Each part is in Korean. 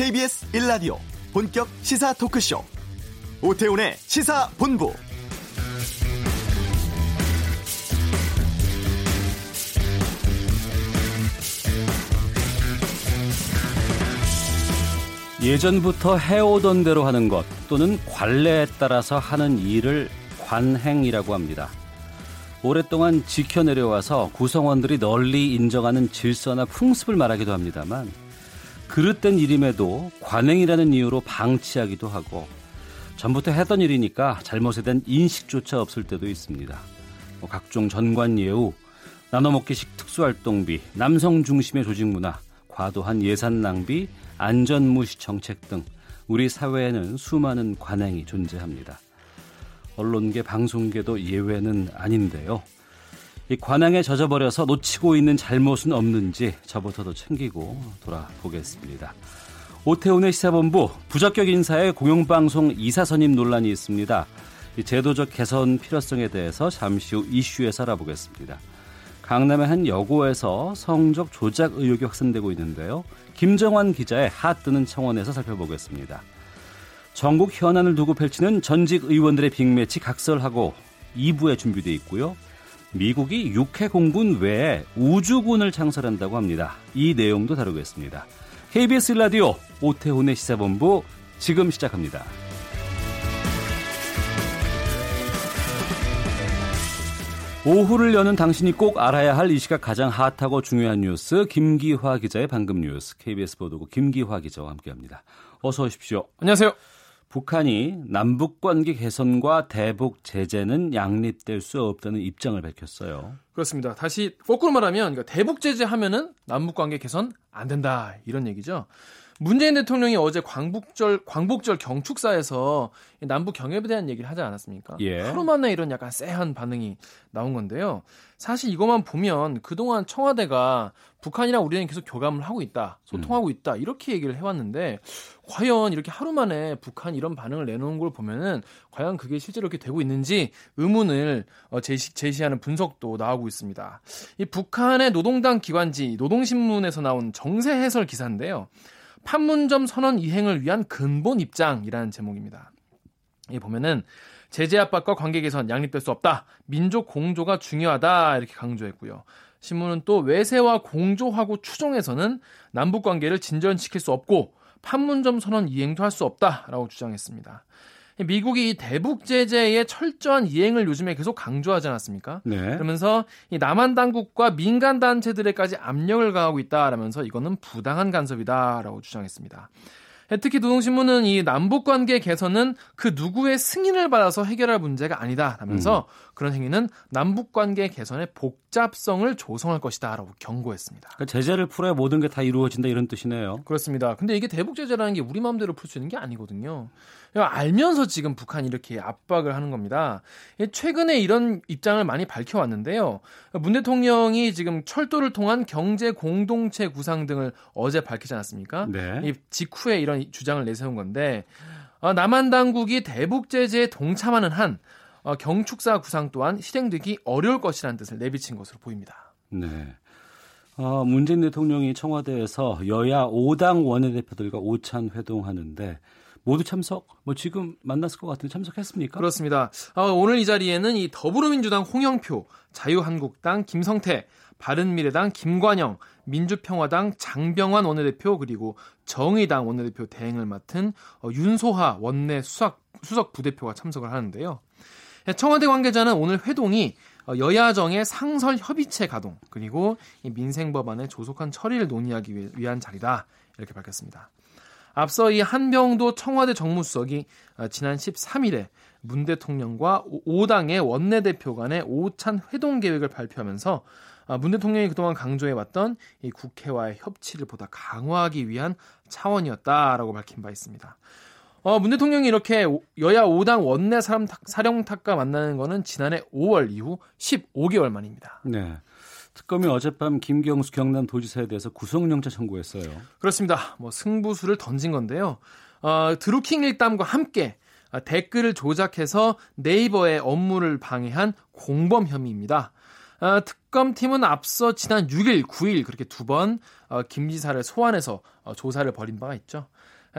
KBS 1라디오 본격 시사 토크쇼 오태훈의 시사본부 예전부터 해오던 대로 하는 것 또는 관례에 따라서 하는 일을 관행이라고 합니다. 오랫동안 지켜내려와서 구성원들이 널리 인정하는 질서나 풍습을 말하기도 합니다만 그릇된 일임에도 관행이라는 이유로 방치하기도 하고 전부터 했던 일이니까 잘못에 대한 인식조차 없을 때도 있습니다. 뭐 각종 전관 예우, 나눠먹기식 특수활동비, 남성 중심의 조직 문화, 과도한 예산 낭비, 안전무시 정책 등 우리 사회에는 수많은 관행이 존재합니다. 언론계, 방송계도 예외는 아닌데요. 이 관행에 젖어버려서 놓치고 있는 잘못은 없는지 저부터도 챙기고 돌아보겠습니다. 오태훈의 시사본부 부적격 인사의 공영방송 이사 선임 논란이 있습니다. 제도적 개선 필요성에 대해서 잠시 후 이슈에서 알아보겠습니다. 강남의 한 여고에서 성적 조작 의혹이 확산되고 있는데요. 김정환 기자의 핫뜨는 청원에서 살펴보겠습니다. 전국 현안을 두고 펼치는 전직 의원들의 빅매치 각설하고 2부에 준비되어 있고요. 미국이 육해 공군 외에 우주군을 창설한다고 합니다. 이 내용도 다루겠습니다. KBS 라디오 오태훈의 시사본부 지금 시작합니다. 오후를 여는 당신이 꼭 알아야 할 이 시각 가장 핫하고 중요한 뉴스 김기화 기자의 방금 뉴스 KBS 보도국 김기화 기자와 함께합니다. 어서 오십시오. 안녕하세요. 북한이 남북 관계 개선과 대북 제재는 양립될 수 없다는 입장을 밝혔어요. 그렇습니다. 다시 거꾸로 말하면 그러니까 대북 제재 하면은 남북 관계 개선 안 된다 이런 얘기죠. 문재인 대통령이 어제 광복절 광복절 경축사에서 남북 경협에 대한 얘기를 하지 않았습니까? 예. 하루 만에 이런 약간 쎄한 반응이 나온 건데요. 사실 이것만 보면 그동안 청와대가 북한이랑 우리는 계속 교감을 하고 있다, 소통하고 음. 있다 이렇게 얘기를 해왔는데 과연 이렇게 하루 만에 북한 이런 반응을 내놓은 걸 보면은 과연 그게 실제로 이렇게 되고 있는지 의문을 어, 제시, 제시하는 분석도 나오고 있습니다. 이 북한의 노동당 기관지 노동신문에서 나온 정세 해설 기사인데요. 판문점 선언 이행을 위한 근본 입장이라는 제목입니다. 이 보면은 제재 압박과 관계 개선 양립될 수 없다. 민족 공조가 중요하다. 이렇게 강조했고요. 신문은 또 외세와 공조하고 추종해서는 남북 관계를 진전시킬 수 없고 판문점 선언 이행도 할 수 없다라고 주장했습니다. 미국이 이 대북 제재의 철저한 이행을 요즘에 계속 강조하지 않았습니까? 네. 그러면서 이 남한 당국과 민간 단체들에까지 압력을 가하고 있다라면서 이거는 부당한 간섭이다라고 주장했습니다. 특히 노동신문은 이 남북 관계 개선은 그 누구의 승인을 받아서 해결할 문제가 아니다라면서 음. 그런 행위는 남북 관계 개선의 복잡성을 조성할 것이다라고 경고했습니다. 그러니까 제재를 풀어야 모든 게 다 이루어진다 이런 뜻이네요. 그렇습니다. 근데 이게 대북 제재라는 게 우리 마음대로 풀 수 있는 게 아니거든요. 알면서 지금 북한이 이렇게 압박을 하는 겁니다. 최근에 이런 입장을 많이 밝혀왔는데요. 문 대통령이 지금 철도를 통한 경제 공동체 구상 등을 어제 밝히지 않았습니까? 네. 이 직후에 이런 주장을 내세운 건데 어, 남한 당국이 대북 제재에 동참하는 한 어, 경축사 구상 또한 실행되기 어려울 것이라는 뜻을 내비친 것으로 보입니다. 네. 어, 문재인 대통령이 청와대에서 여야 5당 원내대표들과 오찬 회동하는데 모두 참석? 뭐 지금 만났을 것 같은데 참석했습니까? 그렇습니다. 어, 오늘 이 자리에는 이 더불어민주당 홍영표, 자유한국당 김성태, 바른미래당 김관영, 민주평화당 장병환 원내대표 그리고 정의당 원내대표 대행을 맡은 어, 윤소하 원내 수석, 수석 부대표가 참석을 하는데요. 청와대 관계자는 오늘 회동이 어, 여야정의 상설 협의체 가동 그리고 민생 법안의 조속한 처리를 논의하기 위한 자리다 이렇게 밝혔습니다. 앞서 이 한병도 청와대 정무수석이 어, 지난 13일에 문 대통령과 5당의 원내대표 간의 오찬 회동 계획을 발표하면서 어, 문 대통령이 그동안 강조해왔던 이 국회와의 협치를 보다 강화하기 위한 차원이었다라고 밝힌 바 있습니다. 어, 문 대통령이 이렇게 여야 5당 원내 사람 사령탑과 만나는 거는 지난해 5월 이후 15개월 만입니다. 네. 특검이 어젯밤 김경수 경남 도지사에 대해서 구속영장 청구했어요. 그렇습니다. 뭐 승부수를 던진 건데요. 어, 드루킹 일담과 함께 어, 댓글을 조작해서 네이버의 업무를 방해한 공범 혐의입니다. 어, 특검팀은 앞서 지난 6일, 9일 그렇게 두번 어, 김 지사를 소환해서 어, 조사를 벌인 바가 있죠.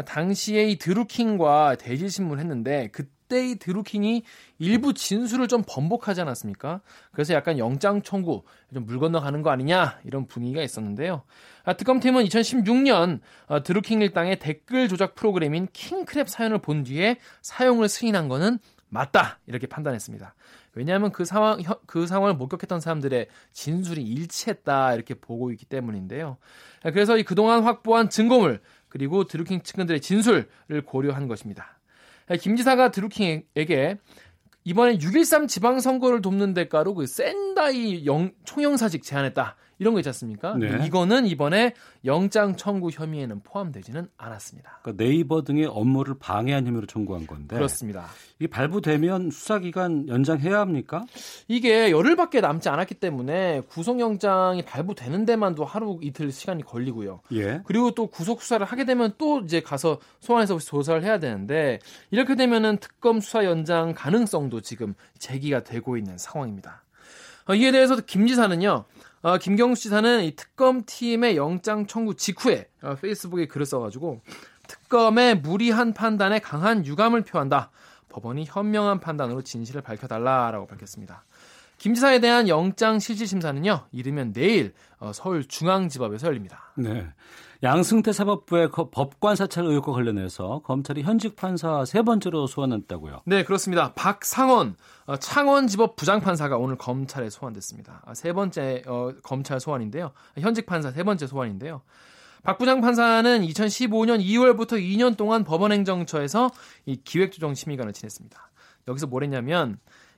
당시에 이 드루킹과 대질신문을 했는데 그때 이 드루킹이 일부 진술을 좀 번복하지 않았습니까? 그래서 약간 영장 청구, 좀 물 건너가는 거 아니냐 이런 분위기가 있었는데요. 아, 특검팀은 2016년 어, 드루킹 일당의 댓글 조작 프로그램인 킹크랩 사연을 본 뒤에 사용을 승인한 거는 맞다 이렇게 판단했습니다. 왜냐하면 그 상황 그 상황을 목격했던 사람들의 진술이 일치했다 이렇게 보고 있기 때문인데요. 그래서 이 그동안 확보한 증거물 그리고 드루킹 측근들의 진술을 고려한 것입니다. 김 지사가 드루킹에게 이번에 6.13 지방선거를 돕는 대가로 그 샌다이 영, 총영사직 제안했다. 이런 거 있지 않습니까? 네. 이거는 이번에 영장 청구 혐의에는 포함되지는 않았습니다. 그러니까 네이버 등의 업무를 방해한 혐의로 청구한 건데. 그렇습니다. 이게 발부되면 수사기간 연장해야 합니까? 이게 열흘밖에 남지 않았기 때문에 구속영장이 발부되는 데만도 하루 이틀 시간이 걸리고요. 예. 그리고 또 구속 수사를 하게 되면 또 이제 가서 소환해서 조사를 해야 되는데 이렇게 되면은 특검 수사 연장 가능성도 지금 제기가 되고 있는 상황입니다. 어, 이에 대해서 김 지사는요. 어, 김경수 지사는 이 특검팀의 영장 청구 직후에 어, 페이스북에 글을 써가지고 특검의 무리한 판단에 강한 유감을 표한다. 법원이 현명한 판단으로 진실을 밝혀달라라고 밝혔습니다. 김 지사에 대한 영장 실질 심사는요 이르면 내일 어, 서울 중앙지법에서 열립니다. 네. 양승태 사법부의 법관 사찰 의혹과 관련해서 검찰이 현직 판사 세 번째로 소환했다고요. 네, 그렇습니다. 박상원 어, 창원지법 부장판사가 오늘 검찰에 소환됐습니다. 아, 세 번째 어, 검찰 소환인데요. 현직 판사 세 번째 소환인데요. 박 부장 판사는 2015년 2월부터 2년 동안 법원행정처에서 이 기획조정 심의관을 지냈습니다. 여기서 뭘 했냐면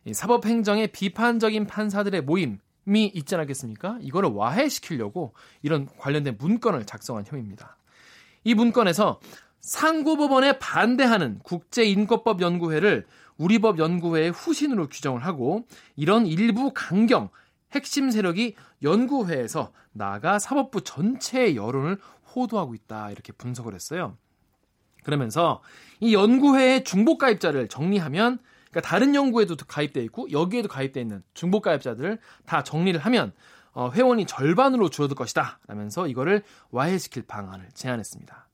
사법행정의 비판적인 판사들의 모임, 이 있지 않겠습니까? 이거를 와해시키려고 이런 관련된 문건을 작성한 혐의입니다. 이 문건에서 상고법원에 반대하는 국제인권법 연구회를 우리법 연구회의 후신으로 규정을 하고 이런 일부 강경 핵심 세력이 연구회에서 나가 사법부 전체의 여론을 호도하고 있다 이렇게 분석을 했어요. 그러면서 이 연구회의 중복 가입자를 정리하면 그러니까 다른 연구에도 가입돼 있고 여기에도 가입돼 있는 중복 가입자들을 다 정리를 하면 어, 회원이 절반으로 줄어들 것이다. 라면서 이거를 와해시킬 방안을 제안했습니다.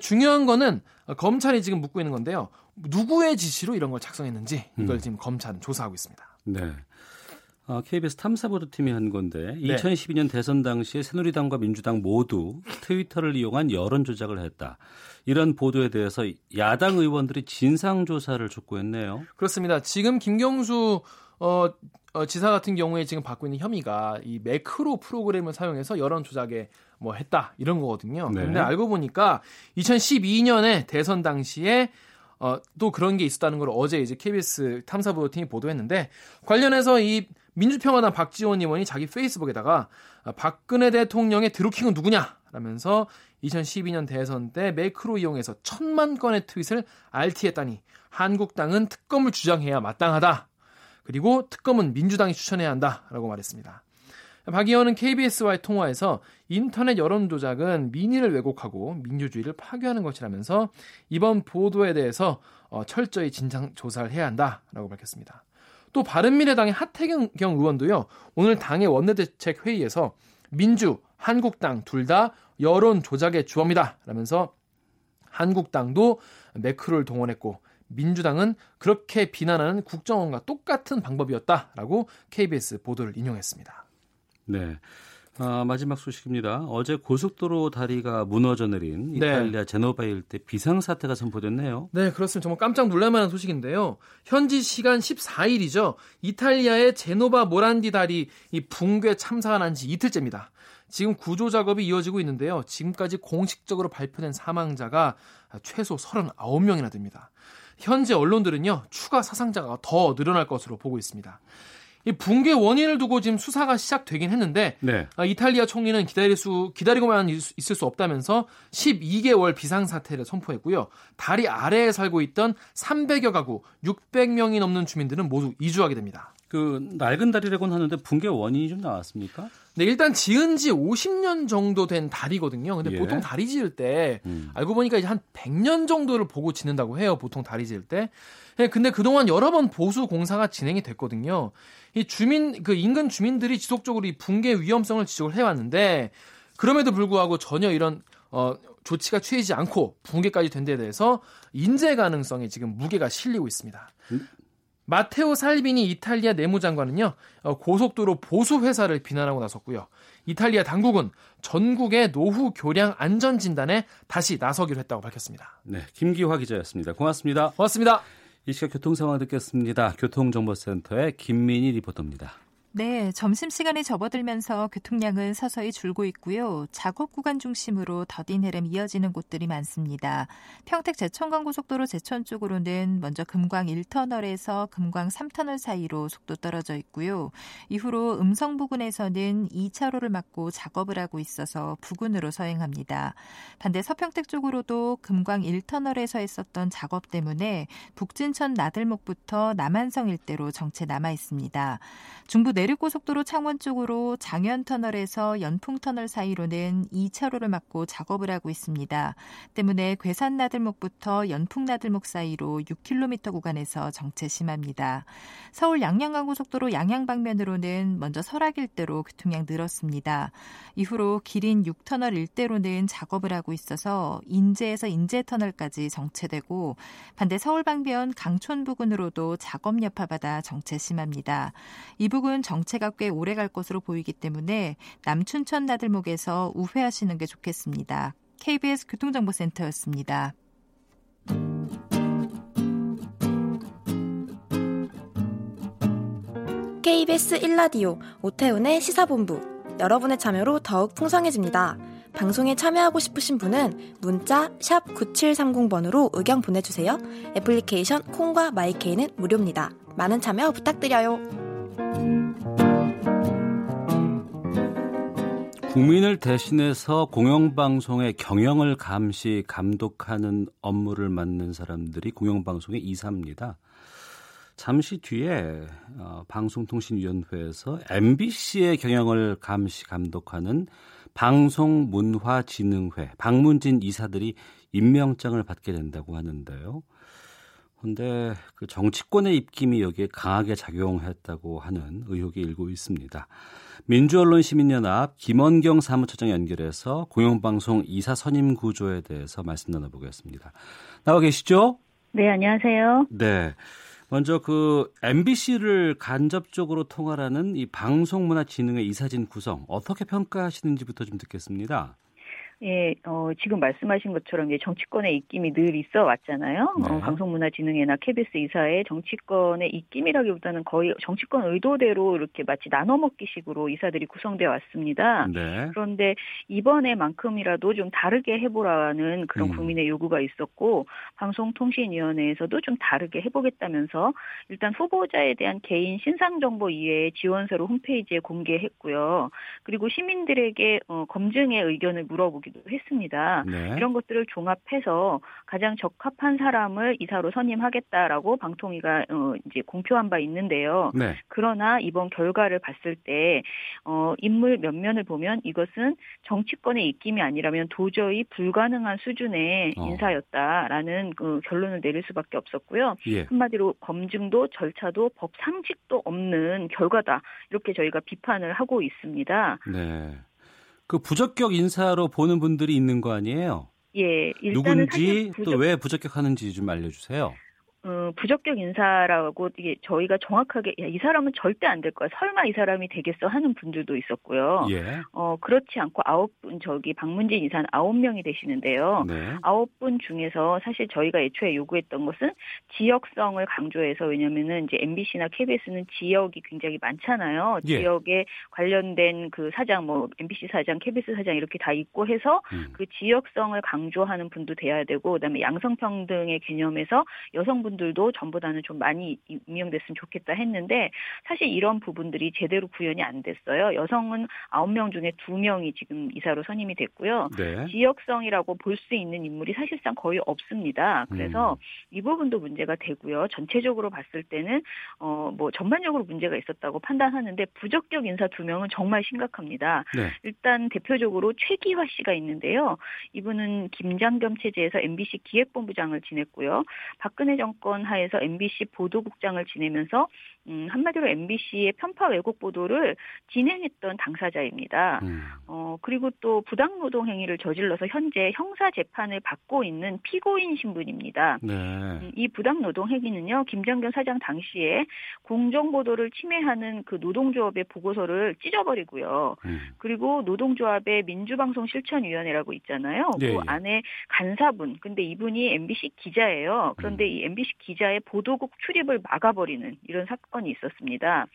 중요한 거는 검찰이 지금 묻고 있는 건데요. 누구의 지시로 이런 걸 작성했는지 이걸 음. 지금 검찰은 조사하고 있습니다. 네. 어, KBS 탐사보도팀이 한 건데 네. 2012년 대선 당시에 새누리당과 민주당 모두 트위터를 이용한 여론 조작을 했다. 이런 보도에 대해서 야당 의원들이 진상 조사를 촉구했네요. 그렇습니다. 지금 김경수 어, 어, 지사 같은 경우에 지금 받고 있는 혐의가 이 매크로 프로그램을 사용해서 여론 조작에 뭐 했다 이런 거거든요. 네. 근데 알고 보니까 2012년에 대선 당시에 어, 또 그런 게 있었다는 걸 어제 이제 KBS 탐사보도팀이 보도했는데 관련해서 이 민주평화당 박지원 의원이 자기 페이스북에다가 박근혜 대통령의 드루킹은 누구냐? 라면서 2012년 대선 때 매크로 이용해서 천만 건의 트윗을 RT했다니 한국당은 특검을 주장해야 마땅하다. 그리고 특검은 민주당이 추천해야 한다 라고 말했습니다. 박 의원은 KBS와의 통화에서 인터넷 여론 조작은 민의를 왜곡하고 민주주의를 파괴하는 것이라면서 이번 보도에 대해서 어, 철저히 진상 조사를 해야 한다라고 밝혔습니다. 또 바른미래당의 하태경 의원도요 오늘 당의 원내대책 회의에서 민주, 한국당 둘 다 여론 조작의 주범이다 라면서 한국당도 매크로를 동원했고 민주당은 그렇게 비난하는 국정원과 똑같은 방법이었다라고 KBS 보도를 인용했습니다. 네. 아, 마지막 소식입니다. 어제 고속도로 다리가 무너져 내린 네. 이탈리아 네. 제노바 일대 비상사태가 선포됐네요. 네, 그렇습니다. 정말 깜짝 놀랄만한 소식인데요. 현지 시간 14일이죠. 이탈리아의 제노바 모란디 다리 이 붕괴 참사가 난 지 이틀째입니다. 지금 구조 작업이 이어지고 있는데요. 지금까지 공식적으로 발표된 사망자가 최소 39명이나 됩니다. 현재 언론들은요, 추가 사상자가 더 늘어날 것으로 보고 있습니다. 이 붕괴 원인을 두고 지금 수사가 시작되긴 했는데 네. 아, 이탈리아 총리는 기다릴 수 기다리고만 있을 수 없다면서 12개월 비상 사태를 선포했고요. 다리 아래에 살고 있던 300여 가구 600명이 넘는 주민들은 모두 이주하게 됩니다. 그 낡은 다리라고는 하는데 붕괴 원인이 좀 나왔습니까? 네, 일단 지은 지 50년 정도 된 다리거든요. 근데 예. 보통 다리 지을 때 음. 알고 보니까 이제 한 100년 정도를 보고 짓는다고 해요. 보통 다리 지을 때. 네, 근데 그동안 여러 번 보수 공사가 진행이 됐거든요. 이 주민 그 인근 주민들이 지속적으로 이 붕괴 위험성을 지적을 해 왔는데 그럼에도 불구하고 전혀 이런 어 조치가 취해지지 않고 붕괴까지 된데 대해서 인재 가능성에 지금 무게가 실리고 있습니다. 음? 마테오 살비니 이탈리아 내무장관은요 어, 고속도로 보수 회사를 비난하고 나섰고요. 이탈리아 당국은 전국의 노후 교량 안전 진단에 다시 나서기로 했다고 밝혔습니다. 네, 김기화 기자였습니다. 고맙습니다. 고맙습니다. 이 시각 교통 상황 듣겠습니다. 교통정보센터의 김민희 리포터입니다. 네, 점심시간에 접어들면서 교통량은 서서히 줄고 있고요. 작업 구간 중심으로 더딘 헤름 이어지는 곳들이 많습니다. 평택 제천광고속도로 제천 쪽으로는 먼저 금광 1터널에서 금광 3터널 사이로 속도 떨어져 있고요. 이후로 음성 부근에서는 2차로를 막고 작업을 하고 있어서 부근으로 서행합니다. 반대 서평택 쪽으로도 금광 1터널에서 했었던 작업 때문에 북진천 나들목부터 남한성 일대로 정체 남아 있습니다. 중부 내 내륙고속도로 창원 쪽으로 장현터널에서 연풍터널 사이로는 2차로를 막고 작업을 하고 있습니다. 때문에 괴산나들목부터 연풍나들목 사이로 6km 구간에서 정체 심합니다. 서울 양양간고속도로 양양 방면으로는 먼저 설악일대로 교통량 늘었습니다. 이후로 기린 6터널 일대로는 작업을 하고 있어서 인제에서 인제터널까지 정체되고 반대 서울 방면 강촌 부근으로도 작업 여파받아 정체 심합니다. 이 부근 정 정체가 꽤 오래 갈 것으로 보이기 때문에 남춘천 나들목에서 우회하시는 게 좋겠습니다. KBS 교통정보센터였습니다. KBS 1라디오 오태훈의 시사본부 여러분의 참여로 더욱 풍성해집니다. 방송에 참여하고 싶으신 분은 문자 9730번으로 의견 보내주세요. 애플리케이션 콩과 마이케이는 무료입니다. 많은 참여 부탁드려요. 국민을 대신해서 공영방송의 경영을 감시, 감독하는 업무를 맡는 사람들이 공영방송의 이사입니다. 잠시 뒤에 어, 방송통신위원회에서 MBC의 경영을 감시, 감독하는 방송문화진흥회, 방문진 이사들이 임명장을 받게 된다고 하는데요. 그런데 그 정치권의 입김이 여기에 강하게 작용했다고 하는 의혹이 일고 있습니다. 민주언론시민연합 김원경 사무처장 연결해서 공영방송 이사 선임 구조에 대해서 말씀 나눠보겠습니다. 나와 계시죠? 네, 안녕하세요. 네. 먼저 그 MBC를 간접적으로 통할하는 이 방송문화진흥의 이사진 구성 어떻게 평가하시는지부터 좀 듣겠습니다. 예, 어, 지금 말씀하신 것처럼 이제 정치권의 입김이 늘 있어 왔잖아요. 어, 네. 어, 방송문화진흥회나 KBS 이사의 정치권의 입김이라기보다는 거의 정치권 의도대로 이렇게 마치 나눠먹기식으로 이사들이 구성되어 왔습니다. 네. 그런데 이번에만큼이라도 좀 다르게 해보라는 그런 음. 국민의 요구가 있었고 방송통신위원회에서도 좀 다르게 해보겠다면서 일단 후보자에 대한 개인 신상 정보 이외에 지원서를 홈페이지에 공개했고요. 그리고 시민들에게 어, 검증의 의견을 물어보기 나기도 했습니다. 네. 이런 것들을 종합해서 가장 적합한 사람을 이사로 선임하겠다라고 방통위가 어, 이제 공표한 바 있는데요. 네. 그러나 이번 결과를 봤을 때 어, 인물 면면을 보면 이것은 정치권의 입김이 아니라면 도저히 불가능한 수준의 어. 인사였다라는 그 결론을 내릴 수밖에 없었고요. 예. 한마디로 검증도 절차도 법 상식도 없는 결과다 이렇게 저희가 비판을 하고 있습니다. 네. 그 부적격 인사로 보는 분들이 있는 거 아니에요? 예, 누군지 부적... 또왜 부적격하는지 좀 알려주세요. 어, 부적격 인사라고 이게 저희가 정확하게 야, 이 사람은 절대 안 될 거야. 설마 이 사람이 되겠어 하는 분들도 있었고요. 예. 어, 그렇지 않고 아홉 분 저기 방문진 이사는 아홉 명이 되시는데요. 네. 아홉 분 중에서 사실 저희가 애초에 요구했던 것은 지역성을 강조해서 왜냐면은 이제 MBC나 KBS는 지역이 굉장히 많잖아요. 예. 지역에 관련된 그 사장 뭐 MBC 사장, KBS 사장 이렇게 다 있고 해서 음. 그 지역성을 강조하는 분도 돼야 되고 그다음에 양성평등의 개념에서 여성분 분들도 전보다는 좀 많이 임명됐으면 좋겠다 했는데 사실 이런 부분들이 제대로 구현이 안 됐어요. 여성은 9명 중에 2명이 지금 이사로 선임이 됐고요. 네. 지역성이라고 볼 수 있는 인물이 사실상 거의 없습니다. 그래서 음. 이 부분도 문제가 되고요. 전체적으로 봤을 때는 어 뭐 전반적으로 문제가 있었다고 판단하는데 부적격 인사 2명은 정말 심각합니다. 네. 일단 대표적으로 최기화 씨가 있는데요. 이분은 김장겸 체제에서 MBC 기획본부장을 지냈고요. 박근혜 정권 정권 하에서 MBC 보도국장을 지내면서 음, 한마디로 MBC의 편파 왜곡 보도를 진행했던 당사자입니다. 음. 어, 그리고 또 부당 노동 행위를 저질러서 현재 형사 재판을 받고 있는 피고인 신분입니다. 네. 음, 이 부당 노동 행위는요, 김정균 사장 당시에 공정 보도를 침해하는 그 노동조합의 보고서를 찢어버리고요. 음. 그리고 노동조합의 민주방송 실천위원회라고 있잖아요. 그 예, 그 안에 간사분, 근데 이분이 MBC 기자예요. 그런데 음. 이 MBC 기자의 보도국 출입을 막아버리는 이런 사건이 있었습니다.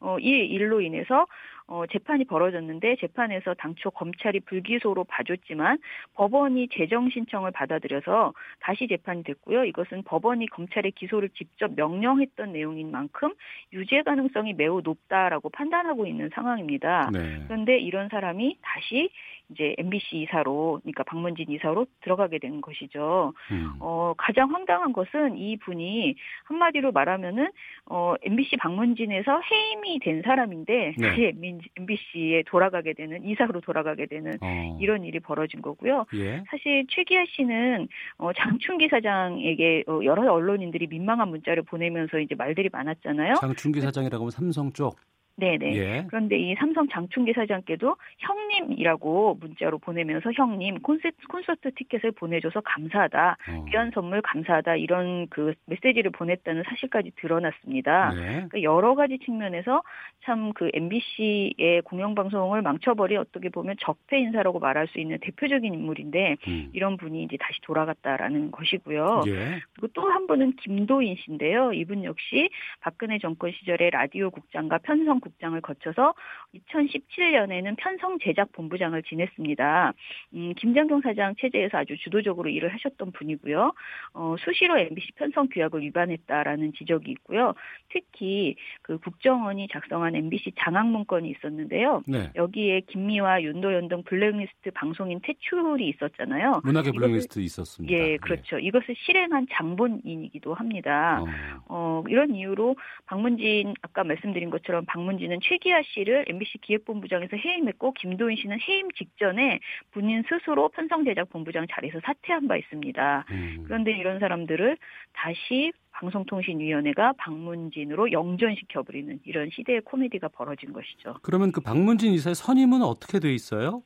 어, 이 일로 인해서 어, 재판이 벌어졌는데 재판에서 당초 검찰이 불기소로 봐줬지만 법원이 재정 신청을 받아들여서 다시 재판이 됐고요. 이것은 법원이 검찰의 기소를 직접 명령했던 내용인 만큼 유죄 가능성이 매우 높다라고 판단하고 있는 상황입니다. 네. 그런데 이런 사람이 다시 이제 MBC 이사로, 그러니까 박문진 이사로 들어가게 된 것이죠. 음. 어, 가장 황당한 것은 이 분이 한마디로 말하면은 어, MBC 박문진에서 해임이 된 사람인데 네. 다시 MBC에 돌아가게 되는 이사로 돌아가게 되는 어. 이런 일이 벌어진 거고요. 예. 사실 최기하 씨는 어, 장충기 사장에게 어, 여러 언론인들이 민망한 문자를 보내면서 이제 말들이 많았잖아요. 장충기 사장이라고 하면 삼성 쪽. 네네. 예. 그런데 이 삼성 장충기 사장께도 형님이라고 문자로 보내면서 형님 콘서트, 콘서트 티켓을 보내줘서 감사하다. 어. 귀한 선물 감사하다. 이런 그 메시지를 보냈다는 사실까지 드러났습니다. 예. 그러니까 여러 가지 측면에서 참 그 MBC의 공영방송을 망쳐버린 어떻게 보면 적폐 인사라고 말할 수 있는 대표적인 인물인데 음. 이런 분이 이제 다시 돌아갔다라는 것이고요. 예. 그리고 또 한 분은 김도인 씨인데요. 이분 역시 박근혜 정권 시절에 라디오 국장과 편성 국장을 거쳐서 2017년에는 편성 제작 본부장을 지냈습니다. 음, 김장경 사장 체제에서 아주 주도적으로 일을 하셨던 분이고요. 어, 수시로 MBC 편성 규약을 위반했다라는 지적이 있고요. 특히 그 국정원이 작성한 MBC 장악 문건이 있었는데요. 네. 여기에 김미화, 윤도현 등 블랙리스트 방송인 퇴출이 있었잖아요. 문학의 블랙리스트 있었습니다. 예, 네. 그렇죠. 네. 이것을 실행한 장본인이기도 합니다. 어. 어, 이런 이유로 박문진 아까 말씀드린 것처럼 박문 박문진은 최기하 씨를 MBC 기획본부장에서 해임했고 김도인 씨는 해임 직전에 본인 스스로 편성제작 본부장 자리에서 사퇴한 바 있습니다. 음. 그런데 이런 사람들을 다시 방송통신위원회가 박문진으로 영전시켜버리는 이런 시대의 코미디가 벌어진 것이죠. 그러면 그 박문진 이사의 선임은 어떻게 돼 있어요?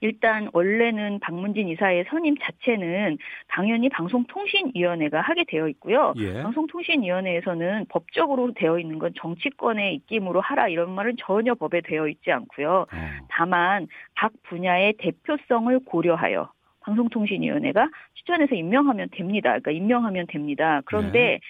일단 원래는 박문진 이사의 선임 자체는 당연히 방송통신위원회가 하게 되어 있고요. 예. 방송통신위원회에서는 법적으로 되어 있는 건 정치권의 입김으로 하라 이런 말은 전혀 법에 되어 있지 않고요. 어. 다만 각 분야의 대표성을 고려하여 방송통신위원회가 추천해서 임명하면 됩니다. 그러니까 임명하면 됩니다. 그런데 네.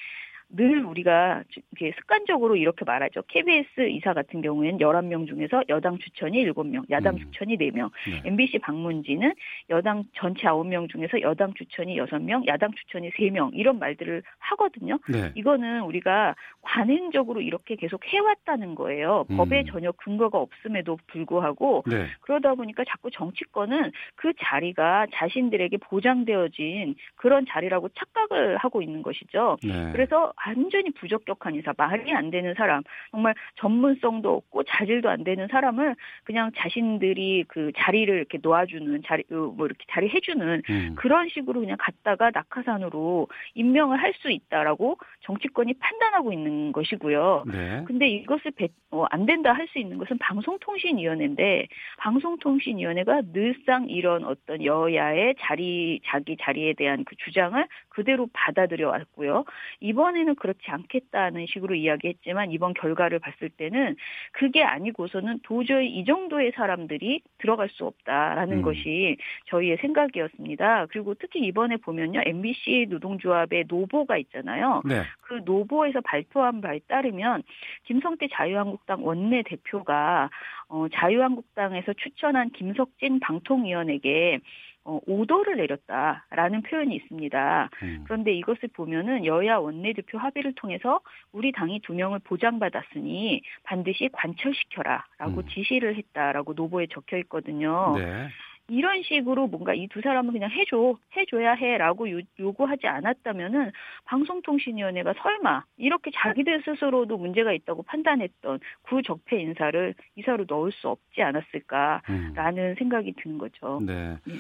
늘 우리가 이렇게 습관적으로 이렇게 말하죠. KBS 이사 같은 경우에는 11명 중에서 여당 추천이 7명, 야당 음. 추천이 4명. 네. MBC 방문진은 여당 전체 9명 중에서 여당 추천이 6명, 야당 추천이 3명. 이런 말들을 하거든요. 네. 이거는 우리가 관행적으로 이렇게 계속 해왔다는 거예요. 음. 법에 전혀 근거가 없음에도 불구하고 네. 그러다 보니까 자꾸 정치권은 그 자리가 자신들에게 보장되어진 그런 자리라고 착각을 하고 있는 것이죠. 네. 그래서 완전히 부적격한 인사, 말이 안 되는 사람, 정말 전문성도 없고 자질도 안 되는 사람을 그냥 자신들이 그 자리를 이렇게 놓아주는 자리, 어, 뭐 이렇게 자리 해주는 음. 그런 식으로 그냥 갔다가 낙하산으로 임명을 할 수 있다라고 정치권이 판단하고 있는 것이고요. 네. 근데 이것을 배, 어, 안 된다 할 수 있는 것은 방송통신위원회인데 방송통신위원회가 늘상 이런 어떤 여야의 자리 자기 자리에 대한 그 주장을 그대로 받아들여 왔고요. 이번 에는 그렇지 않겠다는 식으로 이야기했지만 이번 결과를 봤을 때는 그게 아니고서는 도저히 이 정도의 사람들이 들어갈 수 없다라는 음. 것이 저희의 생각이었습니다. 그리고 특히 이번에 보면요. MBC 노동조합의 노보가 있잖아요. 네. 그 노보에서 발표한 바에 따르면 김성태 자유한국당 원내 대표가 어, 자유한국당에서 추천한 김석진 방통위원에게 어, 오더를 내렸다라는 표현이 있습니다. 음. 그런데 이것을 보면은 여야 원내대표 합의를 통해서 우리 당이 두 명을 보장받았으니 반드시 관철시켜라라고 음. 지시를 했다라고 노보에 적혀 있거든요. 네. 이런 식으로 뭔가 이 두 사람은 그냥 해줘 해줘야 해라고 요, 요구하지 않았다면은 방송통신위원회가 설마 이렇게 자기들 스스로도 문제가 있다고 판단했던 구적폐 인사를 이사로 넣을 수 없지 않았을까라는 음. 생각이 드는 거죠. 네. 네.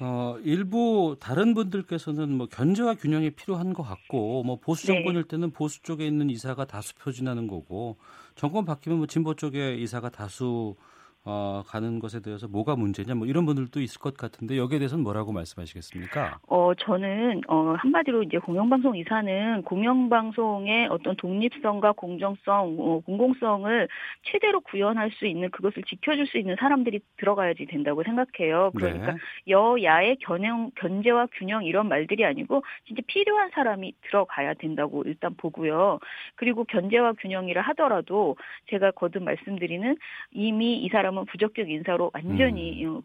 어, 일부 다른 분들께서는 뭐 견제와 균형이 필요한 것 같고 뭐 보수 네. 정권일 때는 보수 쪽에 있는 이사가 다수 표진하는 거고 정권 바뀌면 뭐 진보 쪽에 이사가 다수 어, 가는 것에 대해서 뭐가 문제냐 뭐 이런 분들도 있을 것 같은데 여기에 대해서는 뭐라고 말씀하시겠습니까? 어 저는 어 한마디로 이제 공영방송 이사는 공영방송의 어떤 독립성과 공정성, 어, 공공성을 최대로 구현할 수 있는 그것을 지켜줄 수 있는 사람들이 들어가야지 된다고 생각해요. 그러니까 네. 여야의 견형 견제와 균형 이런 말들이 아니고 진짜 필요한 사람이 들어가야 된다고 일단 보고요. 그리고 견제와 균형이라 하더라도 제가 거듭 말씀드리는 이미 이 사람 사람은 부적격 인사로 완전히 음.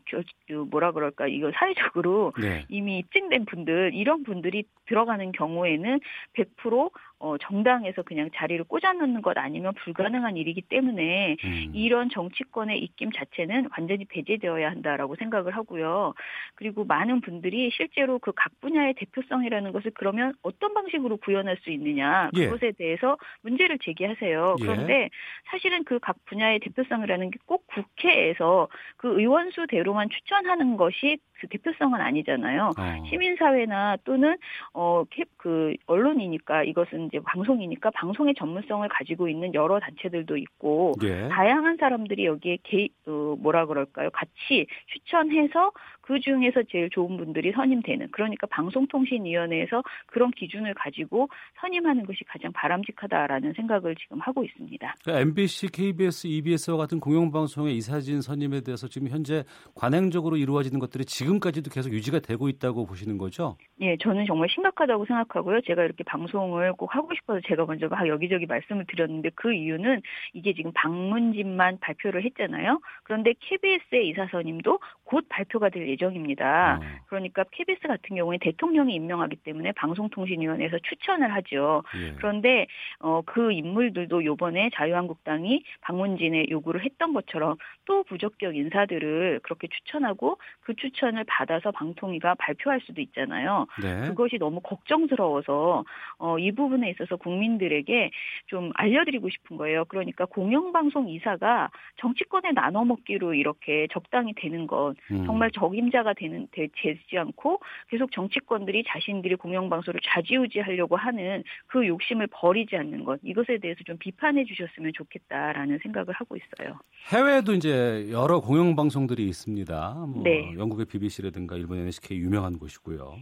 뭐라 그럴까 이거 사회적으로 네. 이미 입증된 분들 이런 분들이 들어가는 경우에는 100% 어, 정당에서 그냥 자리를 꽂아놓는 것 아니면 불가능한 일이기 때문에 음. 이런 정치권의 입김 자체는 완전히 배제되어야 한다라고 생각을 하고요. 그리고 많은 분들이 실제로 그 각 분야의 대표성이라는 것을 그러면 어떤 방식으로 구현할 수 있느냐 예. 그것에 예. 대해서 문제를 제기하세요. 예. 그런데 예. 사실은 그 각 분야의 대표성이라는 게 꼭 국회에서 그 의원수 대로만 추천하는 것이 그 대표성은 아니잖아요. 어. 시민사회나 또는 어그 언론이니까 이것은 이제 방송이니까 방송의 전문성을 가지고 있는 여러 단체들도 있고 예. 다양한 사람들이 여기에 개 어, 뭐라 그럴까요? 같이 추천해서 그 중에서 제일 좋은 분들이 선임되는 그러니까 방송통신위원회에서 그런 기준을 가지고 선임하는 것이 가장 바람직하다라는 생각을 지금 하고 있습니다. 그러니까 MBC, KBS, EBS와 같은 공영방송의 이사진 선임에 대해서 지금 현재 관행적으로 이루어지는 것들이 지금까지도 계속 유지가 되고 있다고 보시는 거죠? 예, 저는 정말 심각하다고 생각하고요. 제가 이렇게 방송을 꼭 하고 싶어서 제가 먼저 여기저기 말씀을 드렸는데 그 이유는 이게 지금 방문진만 발표를 했잖아요. 그런데 KBS의 이사 선임도 곧 발표가 될 예정입니다. 어. 그러니까 KBS 같은 경우에 대통령이 임명하기 때문에 방송통신위원회에서 추천을 하죠. 예. 그런데 어, 그 인물들도 요번에 자유한국당이 방문진에 요구를 했던 것처럼 또 부적격 인사들을 그렇게 추천하고 그 추천을 받아서 방통위가 발표할 수도 있잖아요. 네. 그것이 너무 걱정스러워서 어, 이 부분에 있어서 국민들에게 좀 알려드리고 싶은 거예요. 그러니까 공영방송 이사가 정치권에 나눠먹기로 이렇게 적당히 되는 건 음. 정말 적임 책임자가 되는 되지 않고 계속 정치권들이 자신들이 공영방송을 좌지우지하려고 하는 그 욕심을 버리지 않는 것 이것에 대해서 좀 비판해 주셨으면 좋겠다라는 생각을 하고 있어요. 해외에도 이제 여러 공영방송들이 있습니다. 뭐 네. 영국의 BBC라든가 일본 NHK 유명한 곳이고요.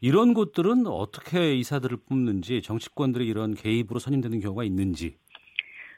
이런 곳들은 어떻게 이사들을 뽑는지 정치권들이 이런 개입으로 선임되는 경우가 있는지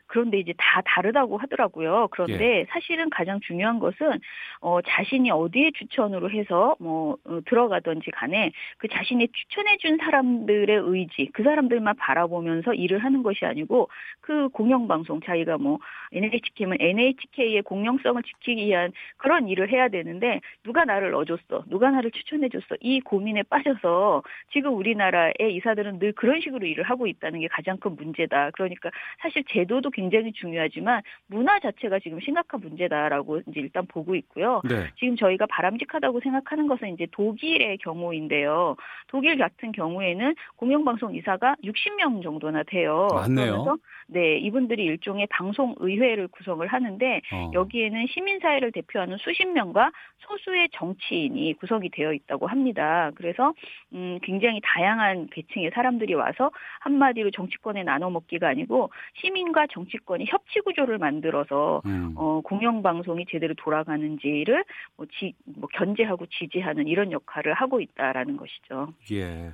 그런데 이제 다 다르다고 하더라고요. 그런데 예. 사실은 가장 중요한 것은 어 자신이 어디에 추천으로 해서 뭐 어, 들어가든지 간에 그 자신이 추천해 준 사람들의 의지, 그 사람들만 바라보면서 일을 하는 것이 아니고 그 공영 방송 자기가 뭐 NHK면 NHK의 공영성을 지키기 위한 그런 일을 해야 되는데 누가 나를 넣어줬어, 누가 나를 추천해 줬어 이 고민에 빠져서 지금 우리나라의 이사들은 늘 그런 식으로 일을 하고 있다는 게 가장 큰 문제다. 그러니까 사실 제도도 굉장히 중요하지만 문화 자체가 지금 심각한 문제다라고 이제 일단 보고 있고요. 네. 지금 저희가 바람직하다고 생각하는 것은 이제 독일의 경우인데요. 독일 같은 경우에는 공영방송 이사가 60명 정도나 돼요. 맞네요. 네, 이분들이 일종의 방송 의회를 구성을 하는데 어. 여기에는 시민사회를 대표하는 수십 명과 소수의 정치인이 구성이 되어 있다고 합니다. 그래서 음, 굉장히 다양한 계층의 사람들이 와서 한마디로 정치권에 나눠 먹기가 아니고 시민과 정치 권이 협치 구조를 만들어서 음. 어, 공영방송이 제대로 돌아가는지를 뭐, 지, 뭐 견제하고 지지하는 이런 역할을 하고 있다라는 것이죠. 예. 네.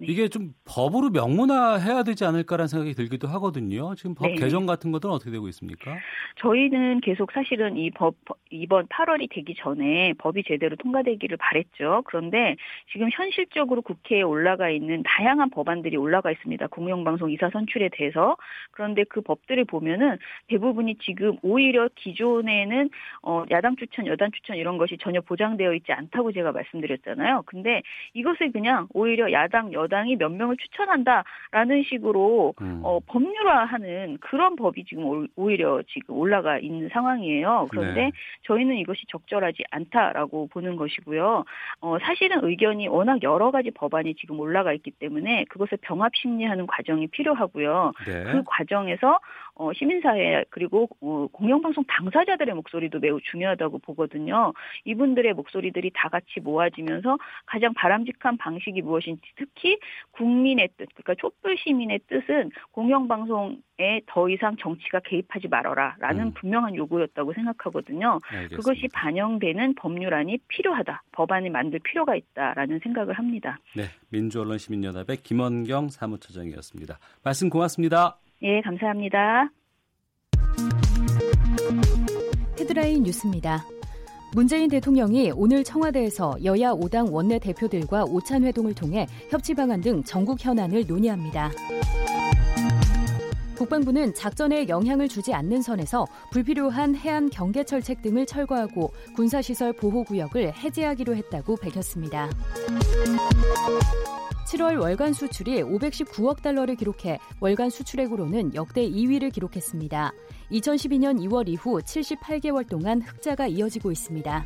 이게 좀 법으로 명문화해야 되지 않을까라는 생각이 들기도 하거든요. 지금 법 네. 개정 같은 것들은 어떻게 되고 있습니까? 저희는 계속 사실은 이 법 이번 8월이 되기 전에 법이 제대로 통과되기를 바랬죠. 그런데 지금 현실적으로 국회에 올라가 있는 다양한 법안들이 올라가 있습니다. 공영방송 이사 선출에 대해서 그런데 그 법들을 보면은 대부분이 지금 오히려 기존에는 어 야당 추천, 여당 추천 이런 것이 전혀 보장되어 있지 않다고 제가 말씀드렸잖아요. 근데 이것을 그냥 오히려 야당, 여당이 몇 명을 추천한다라는 식으로 음. 어 법률화하는 그런 법이 지금 오히려 지금 올라가 있는 상황이에요. 그런데 네. 저희는 이것이 적절하지 않다라고 보는 것이고요. 어 사실은 의견이 워낙 여러 가지 법안이 지금 올라가 있기 때문에 그것을 병합 심리하는 과정이 필요하고요. 네. 그 과정에서 어, 시민사회 그리고 어, 공영방송 당사자들의 목소리도 매우 중요하다고 보거든요. 이분들의 목소리들이 다 같이 모아지면서 가장 바람직한 방식이 무엇인지 특히 국민의 뜻, 그러니까 촛불 시민의 뜻은 공영방송에 더 이상 정치가 개입하지 말아라라는 음. 분명한 요구였다고 생각하거든요. 알겠습니다. 그것이 반영되는 법률안이 필요하다. 법안을 만들 필요가 있다라는 생각을 합니다. 네, 민주언론시민연합의 김원경 사무처장이었습니다. 말씀 고맙습니다. 예, 감사합니다. 헤드라인 뉴스입니다. 문재인 대통령이 오늘 청와대에서 여야 5당 원내 대표들과 오찬 회동을 통해 협치 방안 등 전국 현안을 논의합니다. 국방부는 작전에 영향을 주지 않는 선에서 불필요한 해안 경계 철책 등을 철거하고 군사시설 보호구역을 해제하기로 했다고 밝혔습니다. 7월 월간 수출이 519억 달러를 기록해 월간 수출액으로는 역대 2위를 기록했습니다. 2012년 2월 이후 78개월 동안 흑자가 이어지고 있습니다.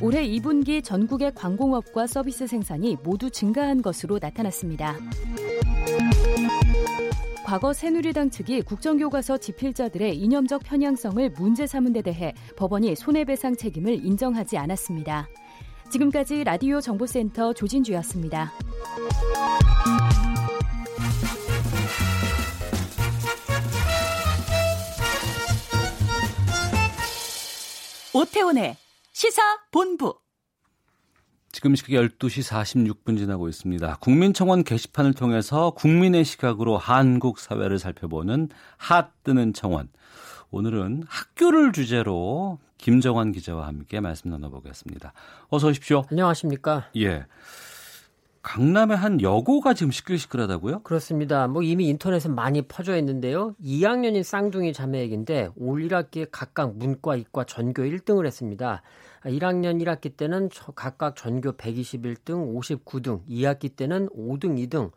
올해 2분기 전국의 관공업과 서비스 생산이 모두 증가한 것으로 나타났습니다. 과거 새누리당 측이 국정교과서 집필자들의 이념적 편향성을 문제 삼은 데 대해 법원이 손해배상 책임을 인정하지 않았습니다. 지금까지 라디오 정보센터 조진주였습니다. 오태훈의 시사 본부. 지금 시각 12시 46분 지나고 있습니다. 국민청원 게시판을 통해서 국민의 시각으로 한국 사회를 살펴보는 핫 뜨는 청원. 오늘은 학교를 주제로 김정환 기자와 함께 말씀 나눠보겠습니다. 어서 오십시오. 안녕하십니까? 예. 강남의 한 여고가 지금 시끌시끌하다고요? 그렇습니다. 뭐 이미 인터넷에 많이 퍼져 있는데요. 2학년인 쌍둥이 자매에게인데 올 1학기에 각각 문과, 이과, 전교 1등을 했습니다. 1학년 1학기 때는 각각 전교 121등, 59등, 2학기 때는 5등, 2등,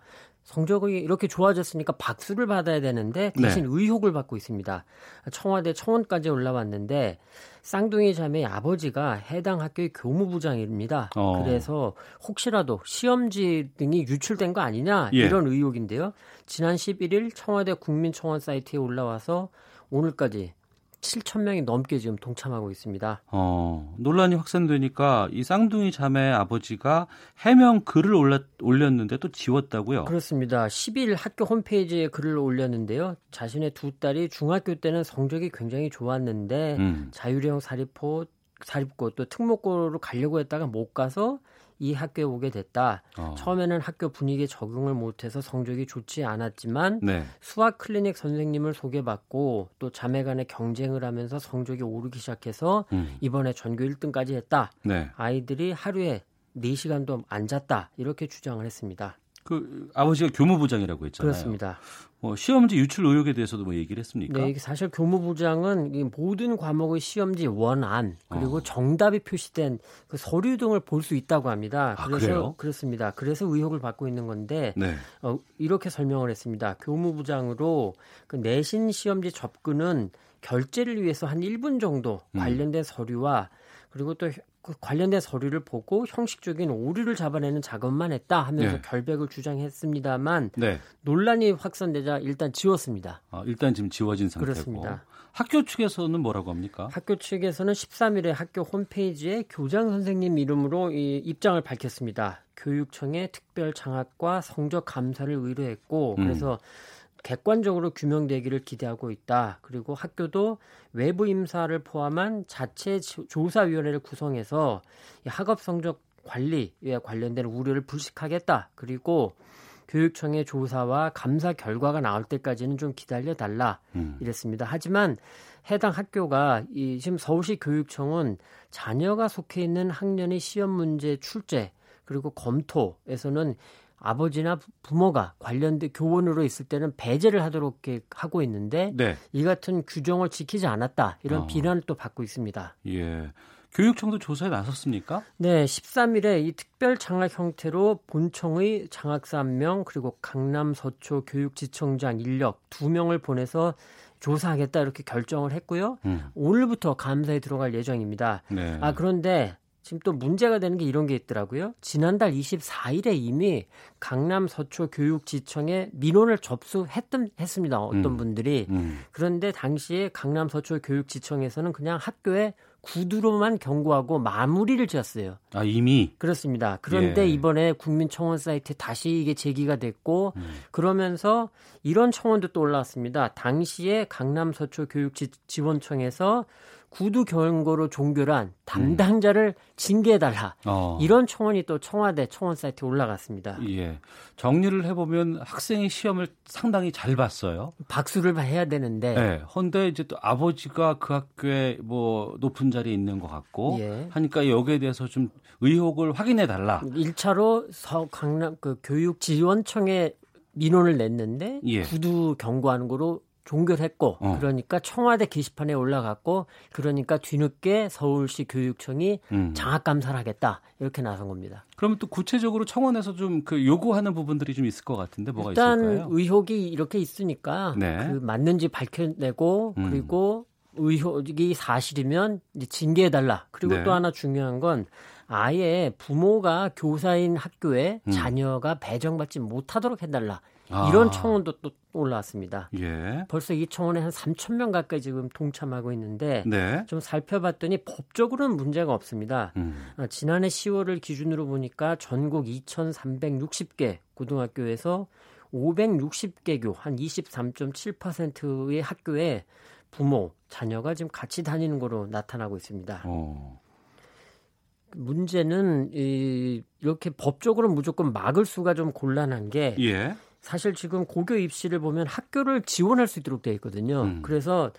성적이 이렇게 좋아졌으니까 박수를 받아야 되는데 대신 네. 의혹을 받고 있습니다. 청와대 청원까지 올라왔는데 쌍둥이 자매의 아버지가 해당 학교의 교무부장입니다. 어. 그래서 혹시라도 시험지 등이 유출된 거 아니냐 예. 이런 의혹인데요. 지난 11일 청와대 국민청원 사이트에 올라와서 오늘까지 7천 명이 넘게 지금 동참하고 있습니다. 어, 논란이 확산되니까 이 쌍둥이 자매 아버지가 해명 글을 올렸, 올렸는데 또 지웠다고요? 그렇습니다. 10일 학교 홈페이지에 글을 올렸는데요. 자신의 두 딸이 중학교 때는 성적이 굉장히 좋았는데 음. 자율형 사립고 사립고 또 특목고로 가려고 했다가 못 가서 이 학교에 오게 됐다. 어. 처음에는 학교 분위기에 적응을 못해서 성적이 좋지 않았지만 네. 수학 클리닉 선생님을 소개받고 또 자매간의 경쟁을 하면서 성적이 오르기 시작해서 음. 이번에 전교 1등까지 했다. 네. 아이들이 하루에 4시간도 안 잤다. 이렇게 주장을 했습니다. 그 아버지가 교무부장이라고 했잖아요. 그렇습니다. 뭐 시험지 유출 의혹에 대해서도 뭐 얘기를 했습니까? 네, 사실 교무부장은 모든 과목의 시험지 원안 그리고 어. 정답이 표시된 그 서류 등을 볼 수 있다고 합니다. 아, 그래서 그래요? 그렇습니다. 그래서 의혹을 받고 있는 건데 네. 어, 이렇게 설명을 했습니다. 교무부장으로 그 내신 시험지 접근은 결제를 위해서 한 1분 정도 음. 관련된 음. 서류와 그리고 또 그 관련된 서류를 보고 형식적인 오류를 잡아내는 작업만 했다 하면서 네. 결백을 주장했습니다만 네. 논란이 확산되자 일단 지웠습니다. 아, 일단 지금 지워진 상태고. 그렇습니다. 학교 측에서는 뭐라고 합니까? 학교 측에서는 13일에 학교 홈페이지에 교장 선생님 이름으로 이 입장을 밝혔습니다. 교육청에 특별 장학과 성적 감사를 의뢰했고 음. 그래서 객관적으로 규명되기를 기대하고 있다. 그리고 학교도 외부 임사를 포함한 자체 조사위원회를 구성해서 학업 성적 관리에 관련된 우려를 불식하겠다. 그리고 교육청의 조사와 감사 결과가 나올 때까지는 좀 기다려 달라 음. 이랬습니다. 하지만 해당 학교가 이 지금 서울시 교육청은 자녀가 속해 있는 학년의 시험 문제 출제 그리고 검토에서는 아버지나 부모가 관련된 교원으로 있을 때는 배제를 하도록 하고 있는데 네. 이 같은 규정을 지키지 않았다 이런 어. 비난을 또 받고 있습니다. 예. 교육청도 조사에 나섰습니까? 네, 13일에 이 특별 장학 형태로 본청의 장학사 1명 그리고 강남 서초 교육지청장 인력 2명을 보내서 조사하겠다 이렇게 결정을 했고요. 음. 오늘부터 감사에 들어갈 예정입니다. 네. 아 그런데 지금 또 문제가 되는 게 이런 게 있더라고요. 지난달 24일에 이미 강남 서초 교육지청에 민원을 접수했던 했습니다. 어떤 음. 분들이 음. 그런데 당시에 강남 서초 교육지청에서는 그냥 학교에 구두로만 경고하고 마무리를 지었어요. 아 이미 그렇습니다. 그런데 예. 이번에 국민청원 사이트에 다시 이게 제기가 됐고 음. 그러면서 이런 청원도 또 올라왔습니다. 당시에 강남 서초 교육지원청에서 구두 경고로 종결한 담당자를 징계해달라. 어. 이런 청원이 또 청와대 청원 사이트에 올라갔습니다. 예. 정리를 해보면 학생이 시험을 상당히 잘 봤어요. 박수를 해야 되는데. 네. 헌데 이제 또 아버지가 그 학교에 뭐 높은 자리에 있는 것 같고 예. 하니까 여기에 대해서 좀 의혹을 확인해 달라. 1차로 서 강남 그 교육지원청에 민원을 냈는데 예. 구두 경고하는 거로 종결했고 어. 그러니까 청와대 게시판에 올라갔고 그러니까 뒤늦게 서울시 교육청이 음. 장학 감사를 하겠다 이렇게 나선 겁니다. 그러면 또 구체적으로 청원에서 좀 그 요구하는 부분들이 좀 있을 것 같은데 뭐가 일단 있을까요? 일단 의혹이 이렇게 있으니까 네. 그 맞는지 밝혀내고 음. 그리고 의혹이 사실이면 이제 징계해 달라. 그리고 네. 또 하나 중요한 건 아예 부모가 교사인 학교에 음. 자녀가 배정받지 못하도록 해달라. 아. 이런 청원도 또 올라왔습니다. 예. 벌써 이 청원에 한 3천 명 가까이 지금 동참하고 있는데 네. 좀 살펴봤더니 법적으로는 문제가 없습니다. 음. 아, 지난해 10월을 기준으로 보니까 전국 2,360개 고등학교에서 560개 교 한 23.7%의 학교에 부모, 자녀가 지금 같이 다니는 거로 나타나고 있습니다. 어. 문제는 이, 이렇게 법적으로 무조건 막을 수가 좀 곤란한 게 예. 사실 지금 고교 입시를 보면 학교를 지원할 수 있도록 되어 있거든요. 음. 그래서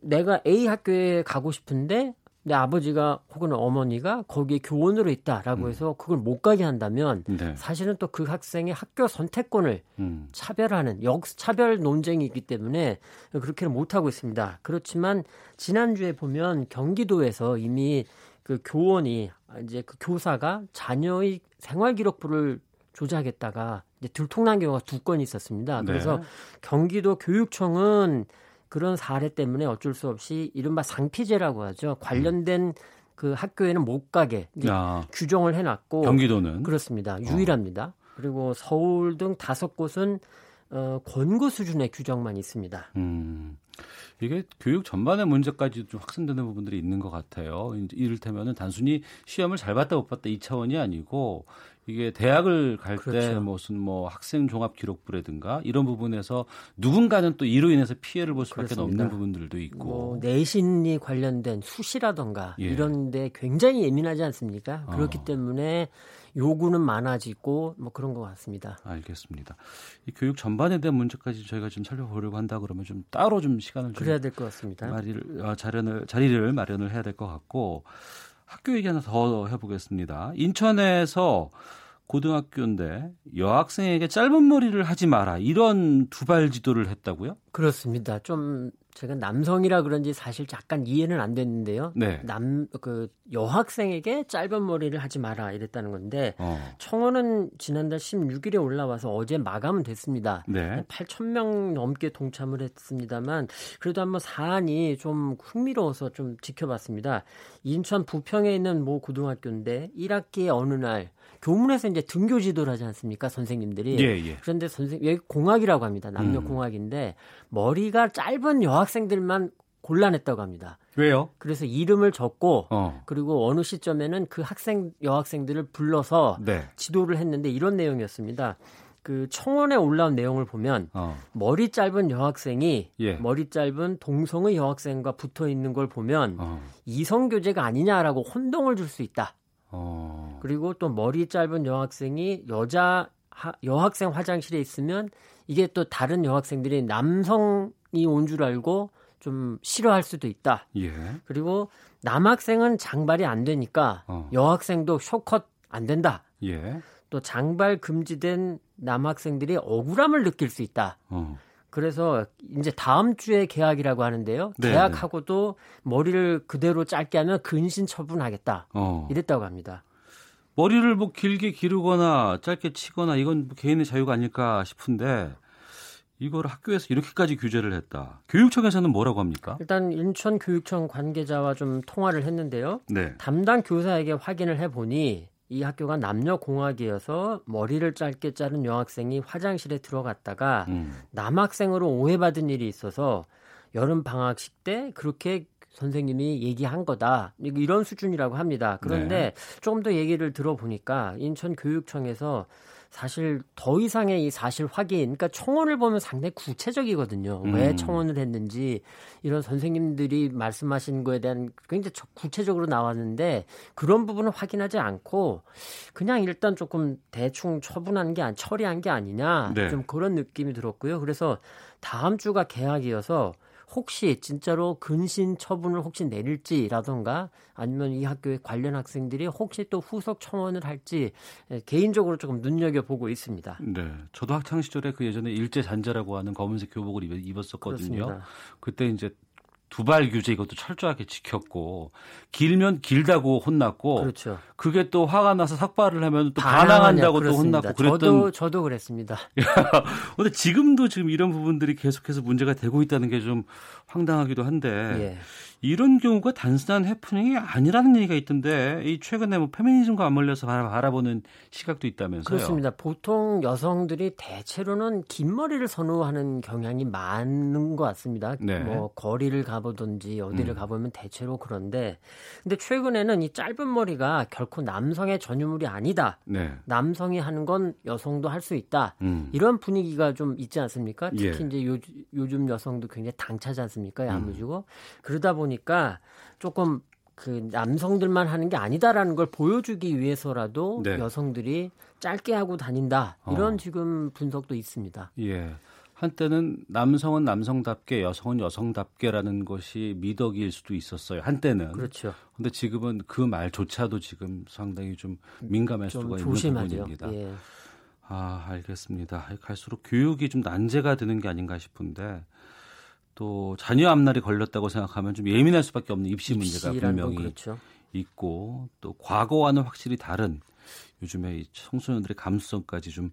내가 A 학교에 가고 싶은데 내 아버지가 혹은 어머니가 거기에 교원으로 있다라고 음. 해서 그걸 못 가게 한다면 네. 사실은 또 그 학생의 학교 선택권을 음. 차별하는 역차별 논쟁이 있기 때문에 그렇게는 못 하고 있습니다. 그렇지만 지난주에 보면 경기도에서 이미 그 교원이 이제 그 교사가 자녀의 생활 기록부를 조작했다가 이제 들통난 경우가 두 건 있었습니다. 네. 그래서 경기도 교육청은 그런 사례 때문에 어쩔 수 없이 이른바 상피제라고 하죠. 관련된 그 학교에는 못 가게 야. 규정을 해놨고 경기도는 그렇습니다. 어. 유일합니다. 어. 그리고 서울 등 다섯 곳은 어, 권고 수준의 규정만 있습니다. 음. 이게 교육 전반의 문제까지도 좀 확산되는 부분들이 있는 것 같아요. 이를테면은 단순히 시험을 잘 봤다 못 봤다 이 차원이 아니고 이게 대학을 갈때 그렇죠. 무슨 뭐 학생 종합 기록부라든가 이런 부분에서 누군가는 또 이로 인해서 피해를 볼 수밖에 그렇습니다. 없는 부분들도 있고 뭐 내신이 관련된 수시라던가 예. 이런 데 굉장히 예민하지 않습니까? 그렇기 어. 때문에 요구는 많아지고 뭐 그런 것 같습니다. 알겠습니다. 이 교육 전반에 대한 문제까지 저희가 좀 살펴보려고 한다 그러면 좀 따로 좀 시간을 좀 그래야 될 것 같습니다. 마리를, 어, 자리를 자리를 마련을 해야 될 것 같고 학교 얘기 하나 더 해보겠습니다. 인천에서 고등학교인데 여학생에게 짧은 머리를 하지 마라 이런 두발 지도를 했다고요? 그렇습니다. 좀 제가 남성이라 그런지 사실 약간 이해는 안 됐는데요. 네. 남그 여학생에게 짧은 머리를 하지 마라 이랬다는 건데 어. 청원은 지난달 16일에 올라와서 어제 마감은 됐습니다. 네. 8천 명 넘게 동참을 했습니다만 그래도 한번 사안이 좀 흥미로워서 좀 지켜봤습니다. 인천 부평에 있는 모 고등학교인데 1학기의 어느 날 교문에서 이제 등교 지도를 하지 않습니까 선생님들이 예, 예. 그런데 선생 여기 공학이라고 합니다 남녀 음. 공학인데 머리가 짧은 여학생들만 곤란했다고 합니다. 왜요? 그래서 이름을 적고 어. 그리고 어느 시점에는 그 학생 여학생들을 불러서 네. 지도를 했는데 이런 내용이었습니다. 그 청원에 올라온 내용을 보면 어. 머리 짧은 여학생이 예. 머리 짧은 동성의 여학생과 붙어 있는 걸 보면 어. 이성 교제가 아니냐라고 혼동을 줄 수 있다. 어. 그리고 또 머리 짧은 여학생이 여자 하, 여학생 화장실에 있으면 이게 또 다른 여학생들이 남성이 온 줄 알고 좀 싫어할 수도 있다. 예. 그리고 남학생은 장발이 안 되니까 어. 여학생도 쇼컷 안 된다. 예. 또 장발 금지된 남학생들이 억울함을 느낄 수 있다. 어. 그래서 이제 다음 주에 계약이라고 하는데요. 네, 계약하고도 머리를 그대로 짧게 하면 근신 처분하겠다. 어. 이랬다고 합니다. 머리를 뭐 길게 기르거나 짧게 치거나 이건 뭐 개인의 자유가 아닐까 싶은데 이걸 학교에서 이렇게까지 규제를 했다. 교육청에서는 뭐라고 합니까? 일단 인천 교육청 관계자와 좀 통화를 했는데요. 네. 담당 교사에게 확인을 해 보니 이 학교가 남녀 공학이어서 머리를 짧게 자른 여학생이 화장실에 들어갔다가 음. 남학생으로 오해받은 일이 있어서 여름 방학식 때 그렇게 선생님이 얘기한 거다. 이런 수준이라고 합니다. 그런데 네. 조금 더 얘기를 들어보니까 인천 교육청에서 사실 더 이상의 이 사실 확인, 그러니까 청원을 보면 상당히 구체적이거든요. 음. 왜 청원을 했는지 이런 선생님들이 말씀하신 거에 대한 굉장히 구체적으로 나왔는데 그런 부분을 확인하지 않고 그냥 일단 조금 대충 처분한 게 아니, 처리한 게 아니냐 네. 좀 그런 느낌이 들었고요. 그래서 다음 주가 개학이어서 혹시 진짜로 근신 처분을 혹시 내릴지라던가 아니면 이 학교의 관련 학생들이 혹시 또 후속 청원을 할지 예, 개인적으로 조금 눈여겨 보고 있습니다. 네, 저도 학창 시절에 그 예전에 일제 잔자라고 하는 검은색 교복을 입었었거든요. 그렇습니다. 그때 이제 두발 규제 이것도 철저하게 지켰고 길면 길다고 혼났고 그렇죠. 그게 또 화가 나서 삭발을 하면 또 반항한다고 또 혼났고 그랬던 저도 저도 그랬습니다. 근데 지금도 지금 이런 부분들이 계속해서 문제가 되고 있다는 게 좀 황당하기도 한데 예. 이런 경우가 단순한 해프닝이 아니라는 얘기가 있던데 이 최근에 뭐 페미니즘과 맞물려서 바라보는 시각도 있다면서요? 그렇습니다. 보통 여성들이 대체로는 긴 머리를 선호하는 경향이 많은 것 같습니다. 네. 뭐 거리를 가보든지 어디를 음. 가보면 대체로 그런데 근데 최근에는 이 짧은 머리가 결코 남성의 전유물이 아니다. 네. 남성이 하는 건 여성도 할 수 있다. 음. 이런 분위기가 좀 있지 않습니까? 특히 예. 이제 요, 요즘 여성도 굉장히 당차지 않습니까? 야무지고 음. 그러다 보니 보니까 조금 그 남성들만 하는 게 아니다라는 걸 보여주기 위해서라도 네. 여성들이 짧게 하고 다닌다 이런 어. 지금 분석도 있습니다. 예. 한때는 남성은 남성답게 여성은 여성답게라는 것이 미덕일 수도 있었어요. 한때는. 그렇죠. 근데 지금은 그 말조차도 지금 상당히 좀 민감할 좀 수가 조심하죠. 있는 부분입니다. 예. 아, 알겠습니다. 갈수록 교육이 좀 난제가 되는 게 아닌가 싶은데 또 자녀 앞날이 걸렸다고 생각하면 좀 예민할 수밖에 없는 입시 문제가 분명히 그렇죠. 있고 또 과거와는 확실히 다른 요즘에 이 청소년들의 감수성까지 좀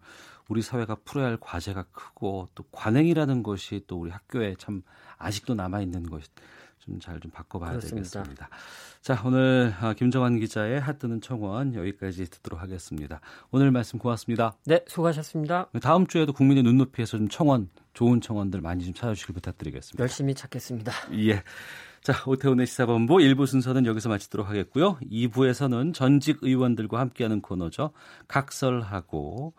우리 사회가 풀어야 할 과제가 크고 또 관행이라는 것이 또 우리 학교에 참 아직도 남아 있는 것좀 잘좀 좀 바꿔봐야 그렇습니다. 되겠습니다. 자 오늘 아, 김정환 기자의 핫뜨는 청원 여기까지 듣도록 하겠습니다. 오늘 말씀 고맙습니다. 네 수고하셨습니다. 다음 주에도 국민의 눈높이에서 좀 청원 좋은 청원들 많이 좀 찾아주시길 부탁드리겠습니다. 열심히 찾겠습니다. 예. 자, 오태훈의 시사본부 1부 순서는 여기서 마치도록 하겠고요. 2부에서는 전직 의원들과 함께하는 코너죠. 각설하고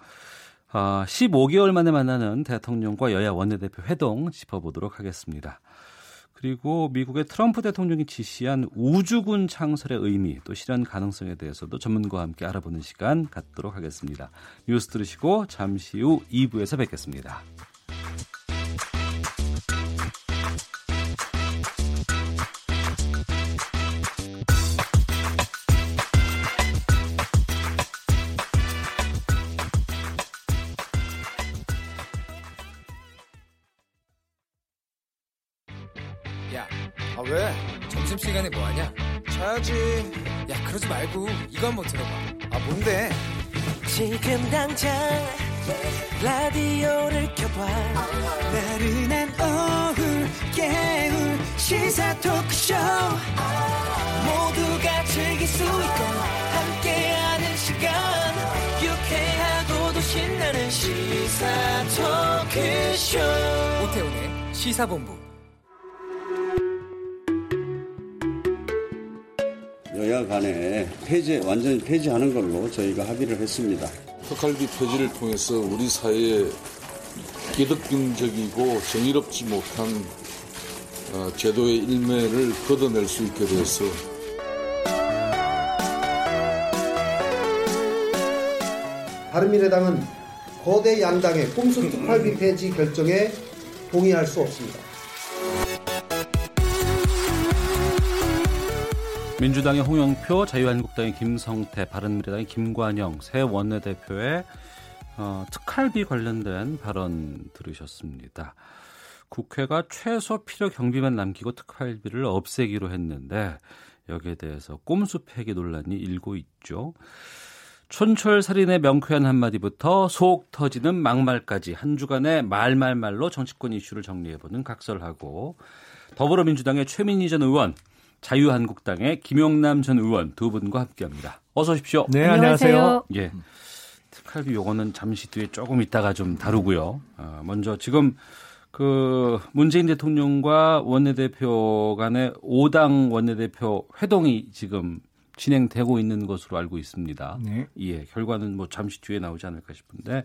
어, 15개월 만에 만나는 대통령과 여야 원내대표 회동 짚어보도록 하겠습니다. 그리고 미국의 트럼프 대통령이 지시한 우주군 창설의 의미 또 실현 가능성에 대해서도 전문가와 함께 알아보는 시간 갖도록 하겠습니다. 뉴스 들으시고 잠시 후 2부에서 뵙겠습니다. 시사본부 여야 간에 폐지, 완전히 폐지하는 걸로 저희가 합의를 했습니다. 특활비 폐지를 통해서 우리 사회에 기득권적이고 정의롭지 못한 어, 제도의 일매를 걷어낼 수 있게 되어서 바른미래당은 거대 양당의 꼼수 특활비 폐지 결정에 동의할 수 없습니다. 민주당의 홍영표, 자유한국당의 김성태, 바른미래당의 김관영 새 원내대표의 어, 특활비 관련된 발언 들으셨습니다. 국회가 최소 필요 경비만 남기고 특활비를 없애기로 했는데 여기에 대해서 꼼수 폐기 논란이 일고 있죠. 촌철살인의 명쾌한 한마디부터 속 터지는 막말까지 한 주간의 말말말로 정치권 이슈를 정리해보는 각설하고 더불어민주당의 최민희 전 의원 자유한국당의 김용남 전 의원 두 분과 함께합니다. 어서 오십시오. 네, 안녕하세요. 예. 특활비 요거는 잠시 뒤에 조금 있다가 좀 다루고요. 어, 먼저 지금 그 문재인 대통령과 원내대표 간의 5당 원내대표 회동이 지금 진행되고 있는 것으로 알고 있습니다. 네. 예, 결과는 뭐 잠시 뒤에 나오지 않을까 싶은데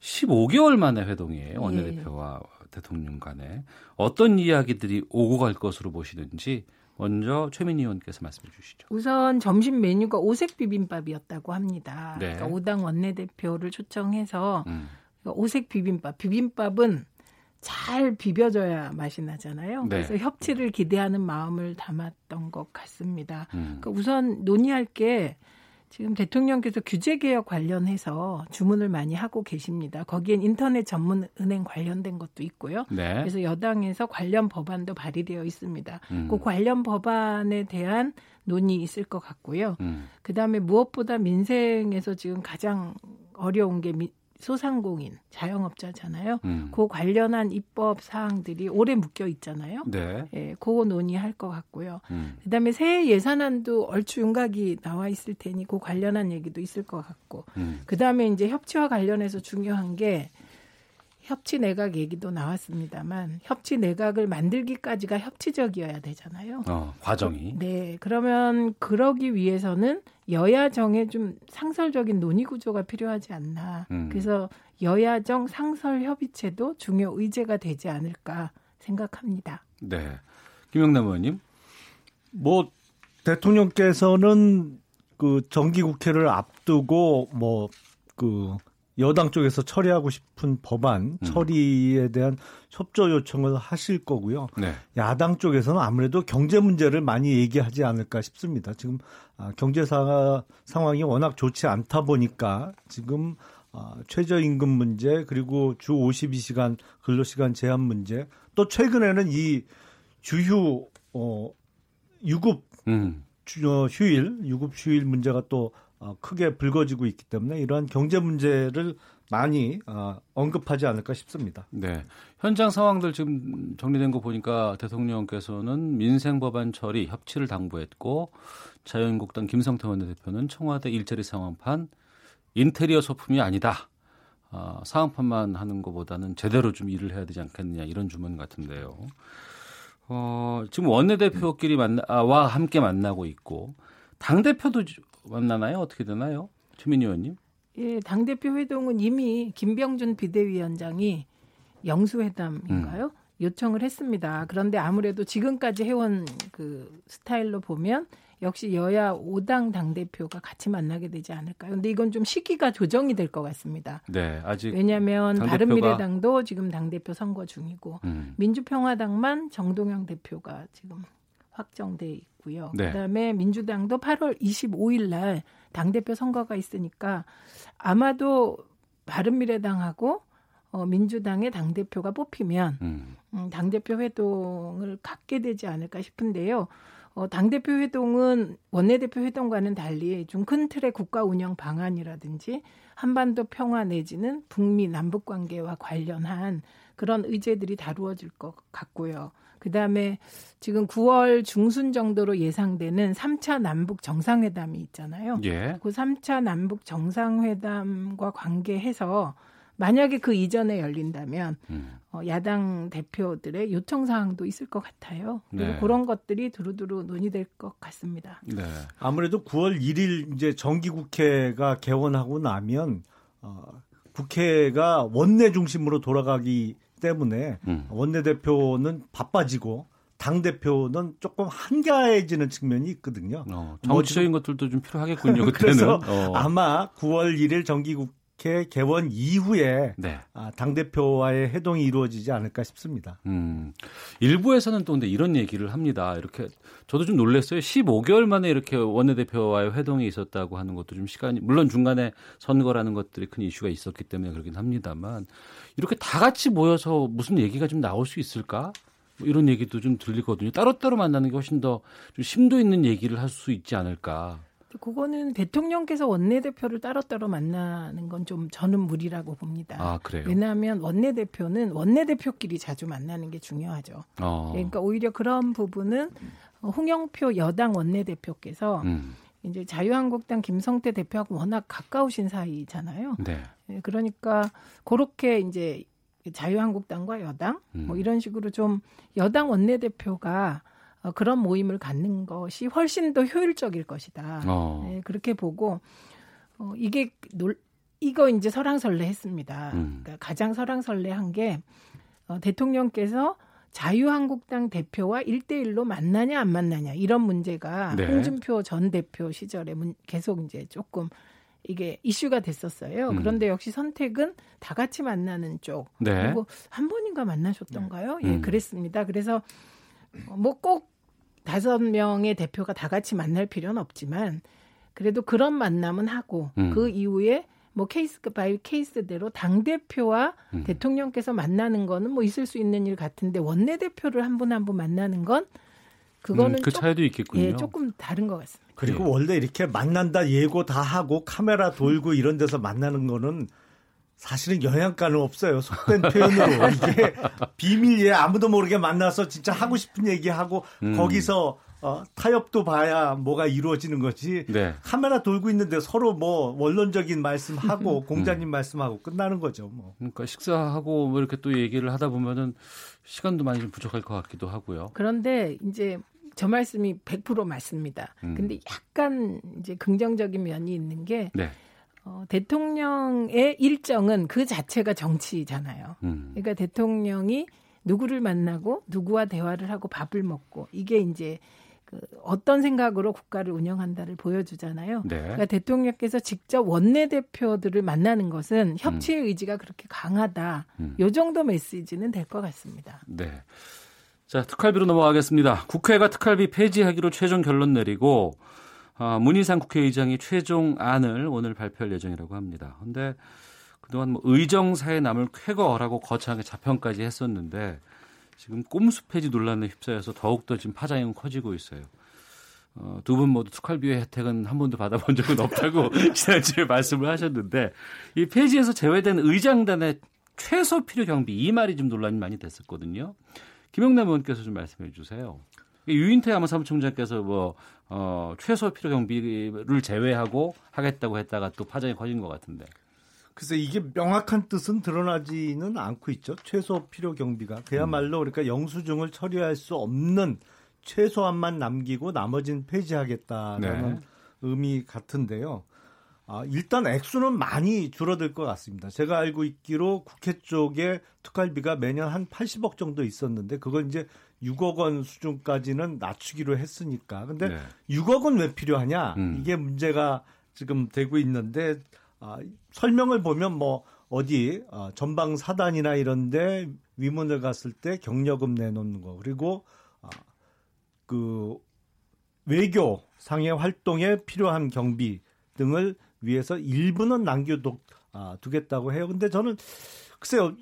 15개월 만에 회동이에요. 원내대표와 네. 대통령 간에 어떤 이야기들이 오고 갈 것으로 보시는지 먼저 최민희 의원께서 말씀해 주시죠. 우선 점심 메뉴가 오색 비빔밥이었다고 합니다. 네. 그러니까 5당 원내대표를 초청해서 음. 오색 비빔밥. 비빔밥은 잘 비벼져야 맛이 나잖아요. 네. 그래서 협치를 기대하는 마음을 담았던 것 같습니다. 음. 그러니까 우선 논의할 게 지금 대통령께서 규제 개혁 관련해서 주문을 많이 하고 계십니다. 거기엔 인터넷 전문 은행 관련된 것도 있고요. 네. 그래서 여당에서 관련 법안도 발의되어 있습니다. 음. 그 관련 법안에 대한 논의 있을 것 같고요. 음. 그다음에 무엇보다 민생에서 지금 가장 어려운 게 미, 소상공인, 자영업자잖아요. 음. 그 관련한 입법 사항들이 오래 묶여 있잖아요. 네. 예, 그거 논의할 것 같고요. 음. 그다음에 새해 예산안도 얼추 윤곽이 나와 있을 테니 그 관련한 얘기도 있을 것 같고. 음. 그다음에 이제 협치와 관련해서 중요한 게 협치 내각 얘기도 나왔습니다만 협치 내각을 만들기까지가 협치적이어야 되잖아요. 어, 과정이. 네. 그러면 그러기 위해서는 여야정의 좀 상설적인 논의 구조가 필요하지 않나. 음. 그래서 여야정 상설 협의체도 중요 의제가 되지 않을까 생각합니다. 네. 김영남 의원님. 뭐 대통령께서는 그 정기 국회를 앞두고 뭐그 여당 쪽에서 처리하고 싶은 법안 음. 처리에 대한 협조 요청을 하실 거고요. 네. 야당 쪽에서는 아무래도 경제 문제를 많이 얘기하지 않을까 싶습니다. 지금 아, 경제 상황이 워낙 좋지 않다 보니까 지금 아, 최저임금 문제 그리고 주 52시간 근로시간 제한 문제 또 최근에는 이 주휴 어 유급 음. 주, 어, 휴일 유급 휴일 문제가 또 어, 크게 불거지고 있기 때문에 이러한 경제 문제를 많이 어, 언급하지 않을까 싶습니다. 네. 현장 상황들 지금 정리된 거 보니까 대통령께서는 민생 법안 처리 협치를 당부했고 자유한국당 김성태 원내대표는 청와대 일자리 상황판 인테리어 소품이 아니다. 어, 상황판만 하는 것보다는 제대로 좀 일을 해야 되지 않겠느냐 이런 주문 같은데요. 어, 지금 원내대표끼리 만나, 아, 와 함께 만나고 있고 당 대표도 만나나요? 어떻게 되나요? 최민희 의원님? 예, 당대표 회동은 이미 김병준 비대위원장이 영수회담인가요? 음. 요청을 했습니다. 그런데 아무래도 지금까지 해온 그 스타일로 보면 역시 여야 5당 당대표가 같이 만나게 되지 않을까요? 근데 이건 좀 시기가 조정이 될 것 같습니다. 네, 아직 왜냐하면 당대표가... 바른미래당도 지금 당대표 선거 중이고 음. 민주평화당만 정동영 대표가 지금 확정돼 있고 요. 네. 그다음에 민주당도 8월 25일 날 당대표 선거가 있으니까 아마도 바른미래당하고 어, 민주당의 당대표가 뽑히면 음. 음, 당대표 회동을 갖게 되지 않을까 싶은데요. 어, 당대표 회동은 원내대표 회동과는 달리 좀 큰 틀의 국가 운영 방안이라든지 한반도 평화 내지는 북미 남북 관계와 관련한 그런 의제들이 다루어질 것 같고요. 그 다음에 지금 9월 중순 정도로 예상되는 3차 남북 정상회담이 있잖아요. 예. 그 3차 남북 정상회담과 관계해서 만약에 그 이전에 열린다면 음. 어, 야당 대표들의 요청 사항도 있을 것 같아요. 그리고 네. 그런 것들이 두루두루 논의될 것 같습니다. 네. 아무래도 9월 1일 이제 정기 국회가 개원하고 나면 어, 국회가 원내 중심으로 돌아가기 때문에 음. 원내대표는 바빠지고 당 대표는 조금 한가해지는 측면이 있거든요. 어, 정치적인 뭐, 것들도 좀 필요하겠군요. 그때는. 그래서 어. 아마 9월 1일 정기국 국회 개원 이후에 네. 아, 당 대표와의 회동이 이루어지지 않을까 싶습니다. 음, 일부에서는 또 근데 이런 얘기를 합니다. 이렇게 저도 좀 놀랐어요. 15개월 만에 이렇게 원내대표와의 회동이 있었다고 하는 것도 좀 시간이 물론 중간에 선거라는 것들이 큰 이슈가 있었기 때문에 그러긴 합니다만 이렇게 다 같이 모여서 무슨 얘기가 좀 나올 수 있을까? 뭐 이런 얘기도 좀 들리거든요. 따로따로 만나는 게 훨씬 더 좀 심도 있는 얘기를 할 수 있지 않을까. 그거는 대통령께서 원내대표를 따로따로 만나는 건 좀 저는 무리라고 봅니다. 아, 그래요? 왜냐하면 원내대표는 원내대표끼리 자주 만나는 게 중요하죠. 어. 그러니까 오히려 그런 부분은 홍영표 여당 원내대표께서 음. 이제 자유한국당 김성태 대표하고 워낙 가까우신 사이잖아요. 네. 예, 그러니까 그렇게 이제 자유한국당과 여당 뭐 음. 뭐 이런 식으로 좀 여당 원내대표가 어, 그런 모임을 갖는 것이 훨씬 더 효율적일 것이다. 어. 네, 그렇게 보고 어, 이게 놀 이거 이제 설왕설래했습니다. 음. 그러니까 가장 설왕설래한 게 어, 대통령께서 자유한국당 대표와 일대일로 만나냐 안 만나냐 이런 문제가 네. 홍준표 전 대표 시절에 문, 계속 이제 조금 이게 이슈가 됐었어요. 음. 그런데 역시 선택은 다 같이 만나는 쪽. 네. 그리고 한 번인가 만나셨던가요? 네. 예, 음. 그랬습니다. 그래서 뭐 꼭 다섯 명의 대표가 다 같이 만날 필요는 없지만 그래도 그런 만남은 하고 음. 그 이후에 뭐 case by case대로 당 대표와 음. 대통령께서 만나는 거는 뭐 있을 수 있는 일 같은데 원내 대표를 한 분 한 분 만나는 건 그거는 음, 그 차이도 있겠군요. 예, 조금 다른 것 같습니다. 그리고 네. 원래 이렇게 만난다 예고 다 하고 카메라 돌고 이런 데서 만나는 거는 사실은 영향가는 없어요. 속된 표현으로 이게 비밀리에 아무도 모르게 만나서 진짜 하고 싶은 얘기하고 음. 거기서 어, 타협도 봐야 뭐가 이루어지는 거지. 네. 카메라 돌고 있는데 서로 뭐 원론적인 말씀하고 음. 공자님 음. 말씀하고 끝나는 거죠. 뭐. 그러니까 식사하고 뭐 이렇게 또 얘기를 하다 보면은 시간도 많이 좀 부족할 것 같기도 하고요. 그런데 이제 저 말씀이 100% 맞습니다. 음. 근데 약간 이제 긍정적인 면이 있는 게 네. 어, 대통령의 일정은 그 자체가 정치잖아요. 음. 그러니까 대통령이 누구를 만나고 누구와 대화를 하고 밥을 먹고 이게 이제 그 어떤 생각으로 국가를 운영한다를 보여주잖아요. 네. 그러니까 대통령께서 직접 원내대표들을 만나는 것은 협치의 음. 의지가 그렇게 강하다. 음. 요 정도 메시지는 될 것 같습니다. 네. 자, 특활비로 넘어가겠습니다. 국회가 특활비 폐지하기로 최종 결론 내리고 어, 문희상 국회의장이 최종 안을 오늘 발표할 예정이라고 합니다. 근데 그동안 뭐 의정사에 남을 쾌거라고 거창하게 자평까지 했었는데 지금 꼼수 폐지 논란에 휩싸여서 더욱더 지금 파장이 커지고 있어요. 어, 두 분 모두 특활비의 혜택은 한 번도 받아본 적은 없다고 지난주에 말씀을 하셨는데 이 폐지에서 제외된 의장단의 최소 필요 경비 이 말이 좀 논란이 많이 됐었거든요. 김영남 의원께서 좀 말씀해 주세요. 유인태 아마 사무총장께서 뭐 어, 최소 필요 경비를 제외하고 하겠다고 했다가 또 파장이 커진 것 같은데. 그래서 이게 명확한 뜻은 드러나지는 않고 있죠. 최소 필요 경비가 그야말로 음. 그러니까 영수증을 처리할 수 없는 최소한만 남기고 나머지는 폐지하겠다라는 네. 의미 같은데요. 아, 일단 액수는 많이 줄어들 것 같습니다. 제가 알고 있기로 국회 쪽에 특활비가 매년 한 80억 정도 있었는데 그걸 이제 6억 원 수준까지는 낮추기로 했으니까. 근데 네. 6억 원 왜 필요하냐? 음. 이게 문제가 지금 되고 있는데 아, 설명을 보면 뭐 어디 어, 전방 사단이나 이런데 위문을 갔을 때 경력금 내놓는 거 그리고 어, 그 외교 상의 활동에 필요한 경비 등을 위해서 일부는 남겨두 아, 두겠다고 해요. 근데 저는 글쎄요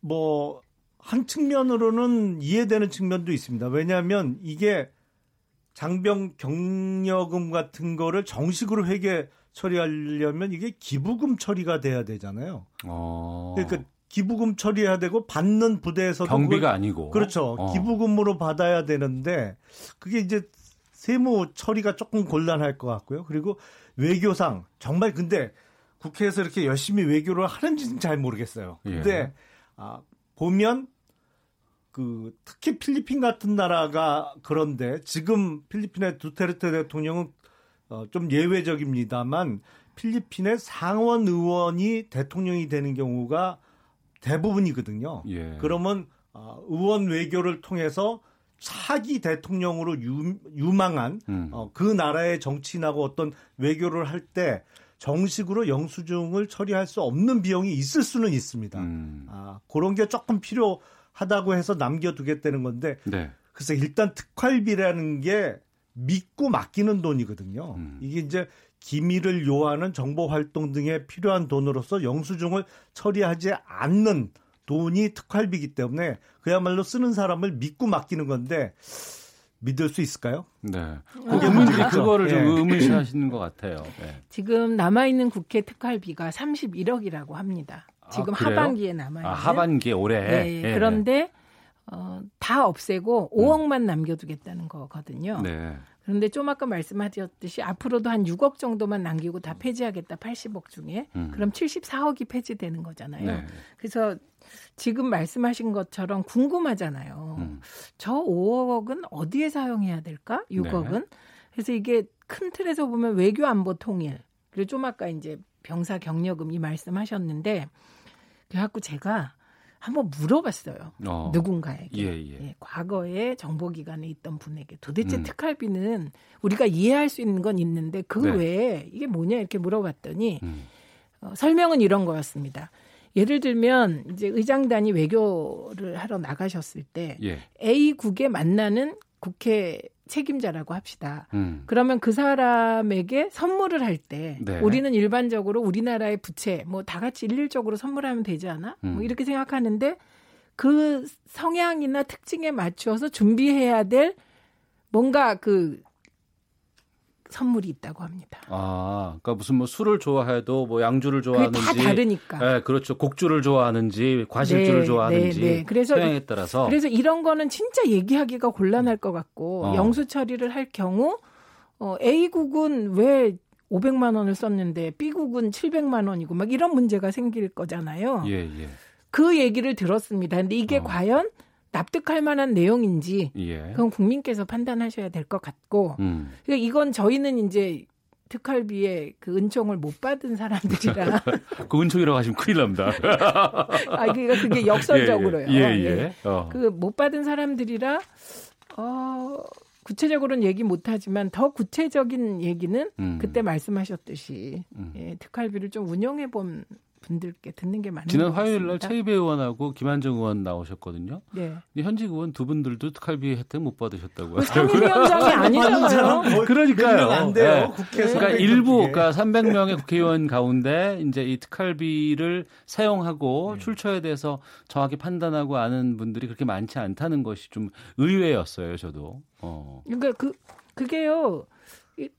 뭐 한 측면으로는 이해되는 측면도 있습니다. 왜냐하면 이게 장병 경력금 같은 거를 정식으로 회계 처리하려면 이게 기부금 처리가 돼야 되잖아요. 어. 그러니까 기부금 처리해야 되고 받는 부대에서도 경비가 아니고 그렇죠. 어. 기부금으로 받아야 되는데 그게 이제 세무 처리가 조금 곤란할 것 같고요. 그리고 외교상 정말 근데 국회에서 이렇게 열심히 외교를 하는지는 잘 모르겠어요. 예. 근데 예. 아, 보면 그 특히 필리핀 같은 나라가 그런데 지금 필리핀의 두테르테 대통령은 어, 좀 예외적입니다만 필리핀의 상원 의원이 대통령이 되는 경우가 대부분이거든요. 예. 그러면 어, 의원 외교를 통해서 차기 대통령으로 유, 망한 음. 어, 그 나라의 정치인하고 어떤 외교를 할 때 정식으로 영수증을 처리할 수 없는 비용이 있을 수는 있습니다. 음. 아, 그런 게 조금 필요하다고 해서 남겨두겠다는 건데 네. 그래서 일단 특활비라는 게 믿고 맡기는 돈이거든요. 음. 이게 이제 기밀을 요하는 정보 활동 등에 필요한 돈으로서 영수증을 처리하지 않는 돈이 특활비이기 때문에 그야말로 쓰는 사람을 믿고 맡기는 건데 믿을 수 있을까요? 네. 그게 문제 그거를 좀 예. 의문시하시는 것 같아요. 네. 지금 남아 있는 국회 특활비가 31억이라고 합니다. 지금 아, 하반기에 남아 있는. 아, 하반기에 올해. 네. 네. 그런데 어, 다 없애고 5억만 음. 남겨두겠다는 거거든요. 네. 그런데 좀 아까 말씀하셨듯이 앞으로도 한 6억 정도만 남기고 다 폐지하겠다 80억 중에 음. 그럼 74억이 폐지되는 거잖아요. 네. 그래서 지금 말씀하신 것처럼 궁금하잖아요. 음. 저 5억은 어디에 사용해야 될까? 6억은 네. 그래서 이게 큰 틀에서 보면 외교 안보 통일 그리고 좀 아까 이제 병사 경력금 이 말씀하셨는데 그래갖고 제가 한번 물어봤어요. 어. 누군가에게. 예, 예. 예, 과거에 정보기관에 있던 분에게 도대체 음. 특활비는 우리가 이해할 수 있는 건 있는데 그 네. 외에 이게 뭐냐 이렇게 물어봤더니 음. 어, 설명은 이런 거였습니다. 예를 들면 이제 의장단이 외교를 하러 나가셨을 때 예. A국에 만나는 국회 책임자라고 합시다. 음. 그러면 그 사람에게 선물을 할때 네. 우리는 일반적으로 우리나라의 부채 뭐 다 같이 일률적으로 선물하면 되지 않아? 뭐 음. 뭐 이렇게 생각하는데 그 성향이나 특징에 맞추어서 준비해야 될 뭔가 그 선물이 있다고 합니다. 아, 그러니까 무슨 뭐 술을 좋아해도 뭐 양주를 좋아하는지 다 다르니까. 네, 그렇죠. 곡주를 좋아하는지 과실주를 네, 좋아하는지 네, 네. 그래서 성향에 따라서 그래서 이런 거는 진짜 얘기하기가 곤란할 것 같고 어. 영수 처리를 할 경우 어, A국은 왜 500만 원을 썼는데 B국은 700만 원이고 막 이런 문제가 생길 거잖아요. 예, 예. 그 얘기를 들었습니다. 근데 이게 어. 과연 납득할 만한 내용인지 예. 그건 국민께서 판단하셔야 될 것 같고 음. 그러니까 이건 저희는 이제 특활비에 그 은총을 못 받은 사람들이라 그 은총이라고 하시면 큰일 납니다. 아 그러니까 그게 역설적으로요. 예, 예. 예. 예. 어. 그못 받은 사람들이라 어 구체적으로는 얘기 못 하지만 더 구체적인 얘기는 음. 그때 말씀하셨듯이 음. 예, 특활비를 좀 운영해 본 분들께 듣는 게 맞는 지난 화요일 날 최이배 의원하고 김한정 의원 나오셨거든요. 네. 현직 의원 두 분들도 특활비 혜택 못 받으셨다고 하더라고요. 상임위원장이 아니잖아요. 그러니까요. 안 돼요. 네. 국회 그러니까 일부 그러니까 300명의 국회의원 가운데 이제 이 특활비를 사용하고 네. 출처에 대해서 정확히 판단하고 아는 분들이 그렇게 많지 않다는 것이 좀 의외였어요. 저도. 어. 그러니까 그 그게요.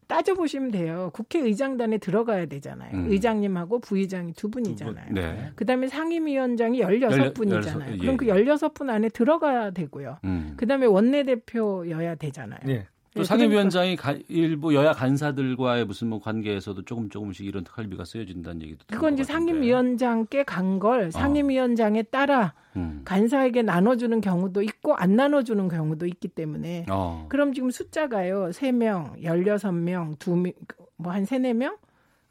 따져보시면 돼요. 국회의장단에 들어가야 되잖아요. 음. 의장님하고 부의장이 두 분이잖아요. 네. 그 다음에 상임위원장이 16분이잖아요. 16, 그럼 그 16분 안에 들어가야 되고요. 음. 그 다음에 원내대표여야 되잖아요. 네. 또 네, 상임위원장이 가, 일부 여야 간사들과의 무슨 뭐 관계에서도 조금 조금씩 이런 특활비가 쓰여진다는 얘기도 그건 이제 상임위원장께 간걸 어. 상임위원장에 따라 음. 간사에게 나눠주는 경우도 있고 안 나눠주는 경우도 있기 때문에 어. 그럼 지금 숫자가요 3명, 16명, 2명, 뭐한 3, 4명?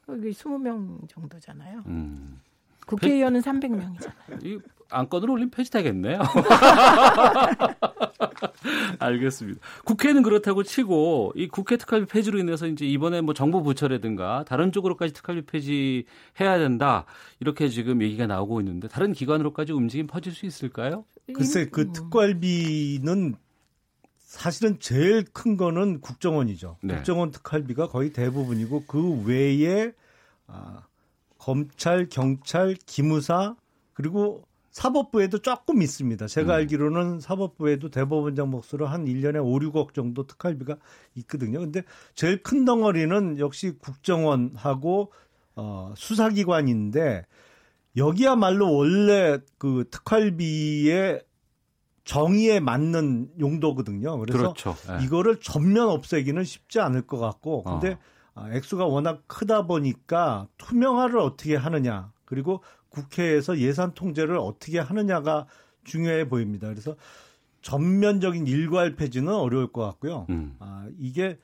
여기 20명 정도잖아요. 음. 국회의원은 300명이잖아요. 이 안건으로 올리면 폐지되겠네요. 알겠습니다. 국회는 그렇다고 치고 이 국회 특활비 폐지로 인해서 이제 이번에 뭐 정부 부처라든가 다른 쪽으로까지 특활비 폐지 해야 된다 이렇게 지금 얘기가 나오고 있는데 다른 기관으로까지 움직임 퍼질 수 있을까요? 글쎄 그 특활비는 사실은 제일 큰 거는 국정원이죠. 네. 국정원 특활비가 거의 대부분이고 그 외에 아, 검찰, 경찰, 기무사 그리고 사법부에도 조금 있습니다. 제가 음. 알기로는 사법부에도 대법원장 몫으로 한 1년에 5, 6억 정도 특활비가 있거든요. 근데 제일 큰 덩어리는 역시 국정원하고 어, 수사기관인데 여기야말로 원래 그 특활비의 정의에 맞는 용도거든요. 그래서 그렇죠. 네. 이거를 전면 없애기는 쉽지 않을 것 같고 근데 어. 액수가 워낙 크다 보니까 투명화를 어떻게 하느냐 그리고 국회에서 예산 통제를 어떻게 하느냐가 중요해 보입니다. 그래서 전면적인 일괄 폐지는 어려울 것 같고요. 음. 아, 이게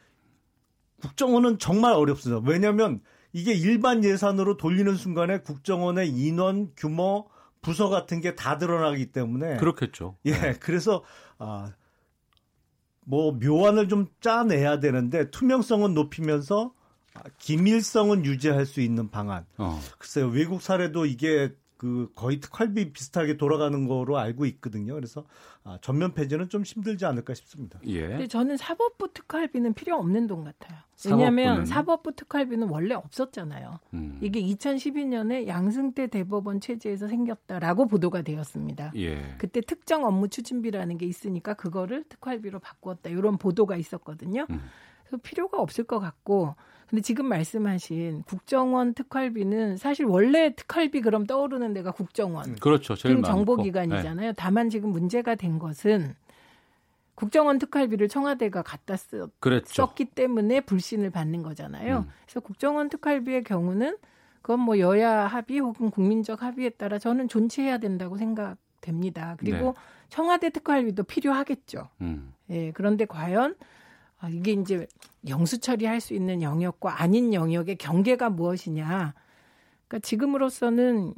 국정원은 정말 어렵습니다. 왜냐하면 이게 일반 예산으로 돌리는 순간에 국정원의 인원, 규모, 부서 같은 게 다 드러나기 때문에 그렇겠죠. 예, 네. 그래서 아, 뭐 묘안을 좀 짜내야 되는데 투명성은 높이면서 기밀성은 유지할 수 있는 방안. 어. 글쎄요 외국 사례도 이게 그 거의 특활비 비슷하게 돌아가는 거로 알고 있거든요. 그래서 아, 전면 폐지는 좀 힘들지 않을까 싶습니다. 예. 근데 저는 사법부 특활비는 필요 없는 돈 같아요. 왜냐하면 사법부 특활비는 원래 없었잖아요. 음. 이게 2012년에 양승태 대법원 체제에서 생겼다라고 보도가 되었습니다. 예. 그때 특정 업무 추진비라는 게 있으니까 그거를 특활비로 바꾸었다 이런 보도가 있었거든요. 음. 그래서 필요가 없을 것 같고 근데 지금 말씀하신 국정원 특활비는 사실 원래 특활비 그럼 떠오르는 데가 국정원. 음, 그렇죠. 제일 정보기관이잖아요. 네. 다만 지금 문제가 된 것은 국정원 특활비를 청와대가 갖다 쓰, 그랬죠. 썼기 때문에 불신을 받는 거잖아요. 음. 그래서 국정원 특활비의 경우는 그건 뭐 여야 합의 혹은 국민적 합의에 따라 저는 존치해야 된다고 생각됩니다. 그리고 네. 청와대 특활비도 필요하겠죠. 음. 예, 그런데 과연 아, 이게 이제 영수 처리할 수 있는 영역과 아닌 영역의 경계가 무엇이냐. 그러니까 지금으로서는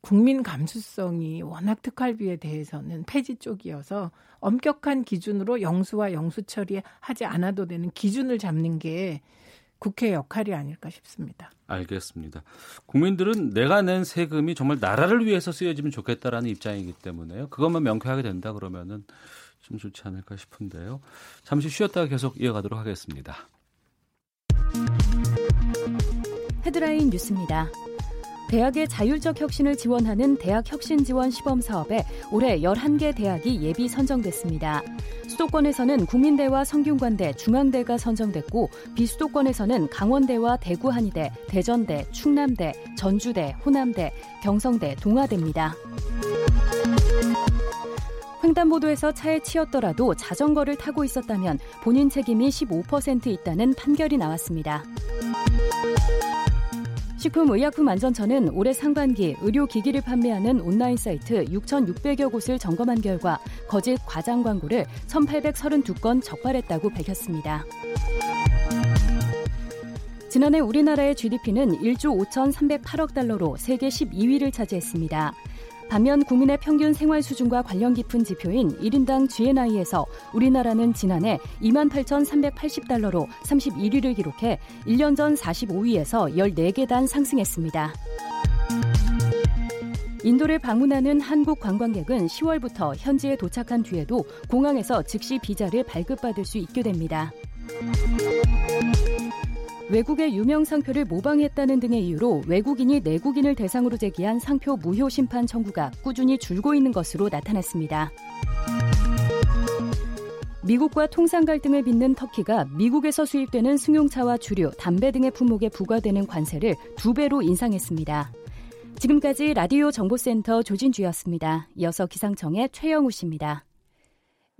국민 감수성이 워낙 특활비에 대해서는 폐지 쪽이어서 엄격한 기준으로 영수와 영수 처리하지 않아도 되는 기준을 잡는 게 국회 역할이 아닐까 싶습니다. 알겠습니다. 국민들은 내가 낸 세금이 정말 나라를 위해서 쓰여지면 좋겠다라는 입장이기 때문에요. 그것만 명쾌하게 된다 그러면은 좀 좋지 않을까 싶은데요. 잠시 쉬었다가 계속 이어가도록 하겠습니다. 헤드라인 뉴스입니다. 대학의 자율적 혁신을 지원하는 대학 혁신 지원 시범 사업에 올해 11개 대학이 예비 선정됐습니다. 수도권에서는 국민대와 성균관대, 중앙대가 선정됐고 비수도권에서는 강원대와 대구한의대, 대전대, 충남대, 전주대, 호남대, 경성대, 동아대입니다. 횡단보도에서 차에 치였더라도 자전거를 타고 있었다면 본인 책임이 15% 있다는 판결이 나왔습니다. 식품의약품안전처는 올해 상반기 의료기기를 판매하는 온라인 사이트 6,600여 곳을 점검한 결과 거짓 과장 광고를 1,832건 적발했다고 밝혔습니다. 지난해 우리나라의 GDP는 1조 5,308억 달러로 세계 12위를 차지했습니다. 반면 국민의 평균 생활 수준과 관련 깊은 지표인 1인당 GNI에서 우리나라는 지난해 28,380달러로 31위를 기록해 1년 전 45위에서 14계단 상승했습니다. 인도를 방문하는 한국 관광객은 10월부터 현지에 도착한 뒤에도 공항에서 즉시 비자를 발급받을 수 있게 됩니다. 외국의 유명 상표를 모방했다는 등의 이유로 외국인이 내국인을 대상으로 제기한 상표 무효 심판 청구가 꾸준히 줄고 있는 것으로 나타났습니다. 미국과 통상 갈등을 빚는 터키가 미국에서 수입되는 승용차와 주류, 담배 등의 품목에 부과되는 관세를 두 배로 인상했습니다. 지금까지 라디오 정보센터 조진주였습니다. 이어서 기상청의 최영우 씨입니다.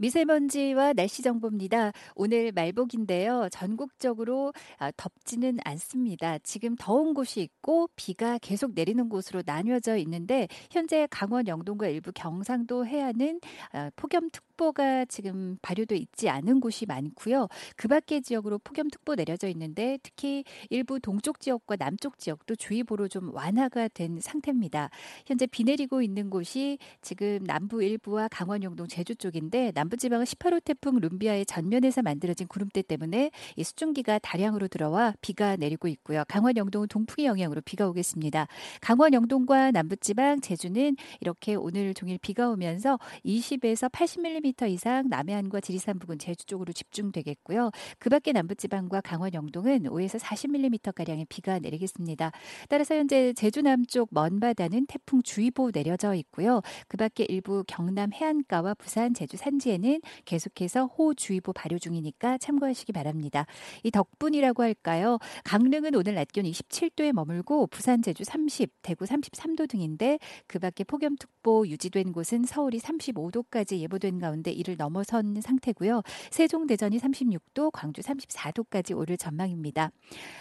미세먼지와 날씨 정보입니다. 오늘 말복인데요. 전국적으로 아, 덥지는 않습니다. 지금 더운 곳이 있고 비가 계속 내리는 곳으로 나뉘어져 있는데 현재 강원 영동과 일부 경상도 해안은 아, 폭염특보 가 지금 발효돼 있지 않은 곳이 많고요. 그 밖의 지역으로 폭염특보 내려져 있는데 특히 일부 동쪽 지역과 남쪽 지역도 주의보로 좀 완화가 된 상태입니다. 현재 비 내리고 있는 곳이 지금 남부 일부와 강원 영동 제주 쪽인데 남부지방은 18호 태풍 룸비아의 전면에서 만들어진 구름대 때문에 이 수증기가 다량으로 들어와 비가 내리고 있고요. 강원 영동은 동풍의 영향으로 비가 오겠습니다. 강원 영동과 남부지방 제주는 이렇게 오늘 종일 비가 오면서 20에서 80mm 이상 남해안과 지리산 부근 제주 쪽으로 집중되겠고요. 그 밖에 남부지방과 강원 영동은 5에서 40mm 가량의 비가 내리겠습니다. 따라서 현재 제주 남쪽 먼 바다는 태풍 주의보 내려져 있고요. 그 밖에 일부 경남 해안가와 부산 제주 산지 현지에는 계속해서 호우주의보 발효 중이니까 참고하시기 바랍니다. 이 덕분이라고 할까요? 강릉은 오늘 낮 기온 27도에 머물고 부산, 제주 30, 대구 33도 등인데 그 밖에 폭염특보 유지된 곳은 서울이 35도까지 예보된 가운데 이를 넘어선 상태고요. 세종, 대전이 36도, 광주 34도까지 오를 전망입니다.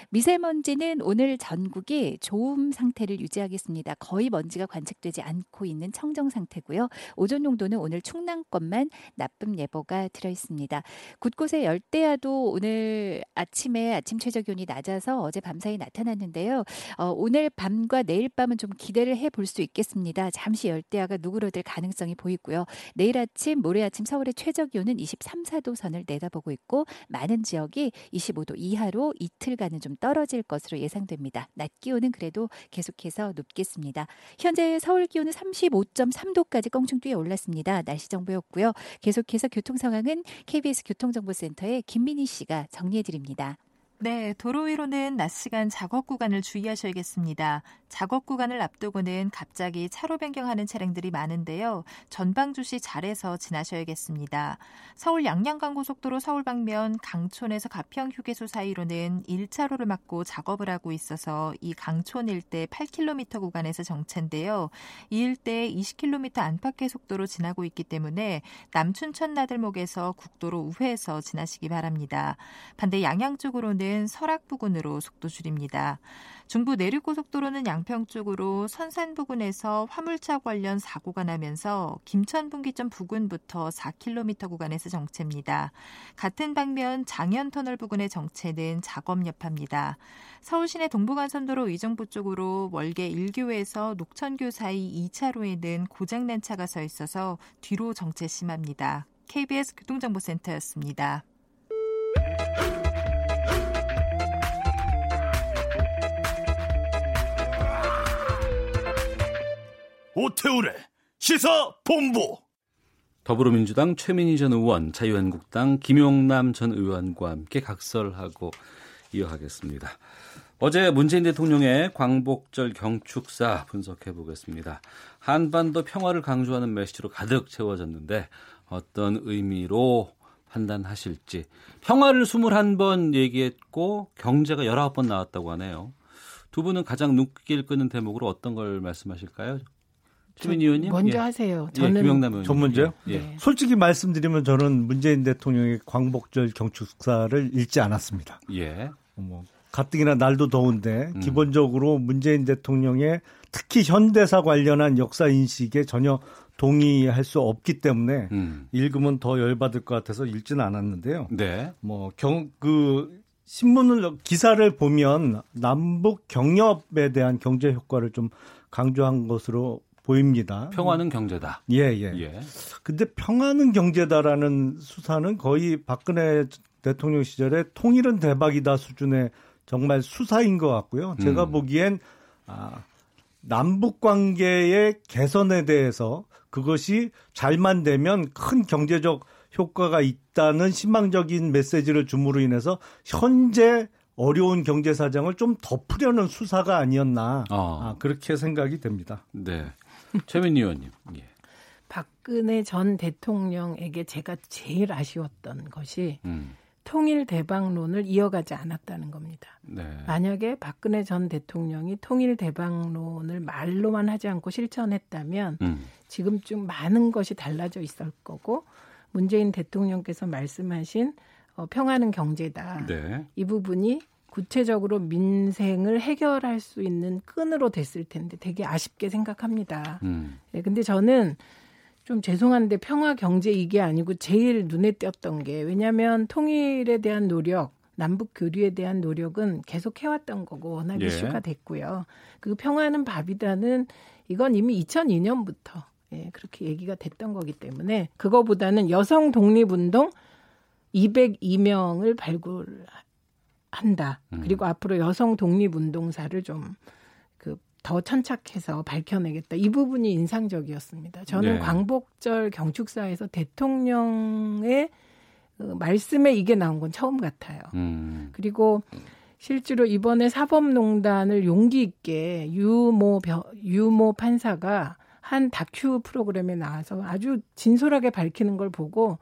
미세먼지는 오늘 전국이 좋음 상태를 유지하겠습니다. 거의 먼지가 관측되지 않고 있는 청정 상태고요. 오존 농도는 오늘 충남권만 나쁨 예보가 들어 있습니다. 곳곳에 열대야도 오늘 아침에 아침 최저 기온이 낮아서 어제 밤사이 나타났는데요. 어, 오늘 밤과 내일 밤은 좀 기대를 해볼 수 있겠습니다. 잠시 열대야가 누그러들 가능성이 보이고요. 내일 아침 모레 모레 아침 서울의 최저 기온은 23, 4도 선을 내다보고 있고 많은 지역이 25도 이하로 이틀간은 좀 떨어질 것으로 예상됩니다. 낮 기온은 그래도 계속해서 높겠습니다. 현재 서울 기온은 35.3도까지 껑충 뛰어 올랐습니다. 날씨 정보였고요. 계속해서 교통 상황은 KBS 교통정보센터의 김민희 씨가 정리해 드립니다. 네, 도로 위로는 낮 시간 작업 구간을 주의하셔야겠습니다. 작업 구간을 앞두고는 갑자기 차로 변경하는 차량들이 많은데요. 전방 주시 잘해서 지나셔야겠습니다. 서울 양양간 고속도로 서울 방면 강촌에서 가평 휴게소 사이로는 1차로를 막고 작업을 하고 있어서 이 강촌 일대 8km 구간에서 정체인데요. 이 일대 20km 안팎의 속도로 지나고 있기 때문에 남춘천 나들목에서 국도로 우회해서 지나시기 바랍니다. 반대 양양 쪽으로는 내륙은 설악 부근으로 속도 줄입니다. 중부 내륙고속도로는 양평 쪽으로 선산 부근에서 화물차 관련 사고가 나면서 김천 분기점 부근부터 4km 구간에서 정체입니다. 같은 방면 장현터널 부근의 정체는 작업 여파입니다. 서울 시내 동부간선도로 의정부 쪽으로 월계 1교에서 녹천교 사이 2차로에는 고장난 차가 서 있어서 뒤로 정체 심합니다. KBS 교통정보센터였습니다. 오태우래 시사 본부. 더불어민주당 최민희 전 의원, 자유한국당 김용남 전 의원과 함께 각설하고 이어가겠습니다. 어제 문재인 대통령의 광복절 경축사 분석해 보겠습니다. 한반도 평화를 강조하는 메시지로 가득 채워졌는데 어떤 의미로 판단하실지 평화를 21번 얘기했고 경제가 19번 나왔다고 하네요. 두 분은 가장 눈길 끄는 대목으로 어떤 걸 말씀하실까요? 최민 의원님 먼저 예. 하세요. 예, 저는 예, 김영남 의원님. 전 문제요? 예. 네. 솔직히 말씀드리면 저는 문재인 대통령의 광복절 경축사를 읽지 않았습니다. 예. 뭐 가뜩이나 날도 더운데 음. 기본적으로 문재인 대통령의 특히 현대사 관련한 역사 인식에 전혀 동의할 수 없기 때문에 음. 읽으면 더 열받을 것 같아서 읽지는 않았는데요. 네. 뭐경그 신문을 기사를 보면 남북 경협에 대한 경제 효과를 좀 강조한 것으로 보입니다. 평화는 경제다. 예, 예. 예. 근데 평화는 경제다라는 수사는 거의 박근혜 대통령 시절에 통일은 대박이다 수준의 정말 수사인 것 같고요. 제가 음. 보기엔 아, 남북 관계의 개선에 대해서 그것이 잘만 되면 큰 경제적 효과가 있다는 희망적인 메시지를 줌으로 인해서 현재 어려운 경제 사정을 좀 덮으려는 수사가 아니었나 어. 아, 그렇게 생각이 됩니다. 네. 최민희 의원님. 예. 박근혜 전 대통령에게 제가 제일 아쉬웠던 것이 음. 통일 대박론을 이어가지 않았다는 겁니다. 네. 만약에 박근혜 전 대통령이 통일 대박론을 말로만 하지 않고 실천했다면 음. 지금쯤 많은 것이 달라져 있을 거고 문재인 대통령께서 말씀하신 어, 평화는 경제다. 네. 이 부분이 구체적으로 민생을 해결할 수 있는 끈으로 됐을 텐데 되게 아쉽게 생각합니다. 음. 네, 근데 저는 좀 죄송한데 평화 경제 이게 아니고 제일 눈에 띄었던 게 왜냐하면 통일에 대한 노력, 남북 교류에 대한 노력은 계속 해왔던 거고 워낙 예. 이슈가 됐고요. 그 평화는 밥이다는 이건 이미 2002년부터 예, 그렇게 얘기가 됐던 거기 때문에 그거보다는 여성 독립운동 202명을 발굴 한다. 음. 그리고 앞으로 여성 독립운동사를 좀 그 더 천착해서 밝혀내겠다. 이 부분이 인상적이었습니다. 저는 네. 광복절 경축사에서 대통령의 그 말씀에 이게 나온 건 처음 같아요. 음. 그리고 실제로 이번에 사법농단을 용기 있게 유모 유모 판사가 한 다큐 프로그램에 나와서 아주 진솔하게 밝히는 걸 보고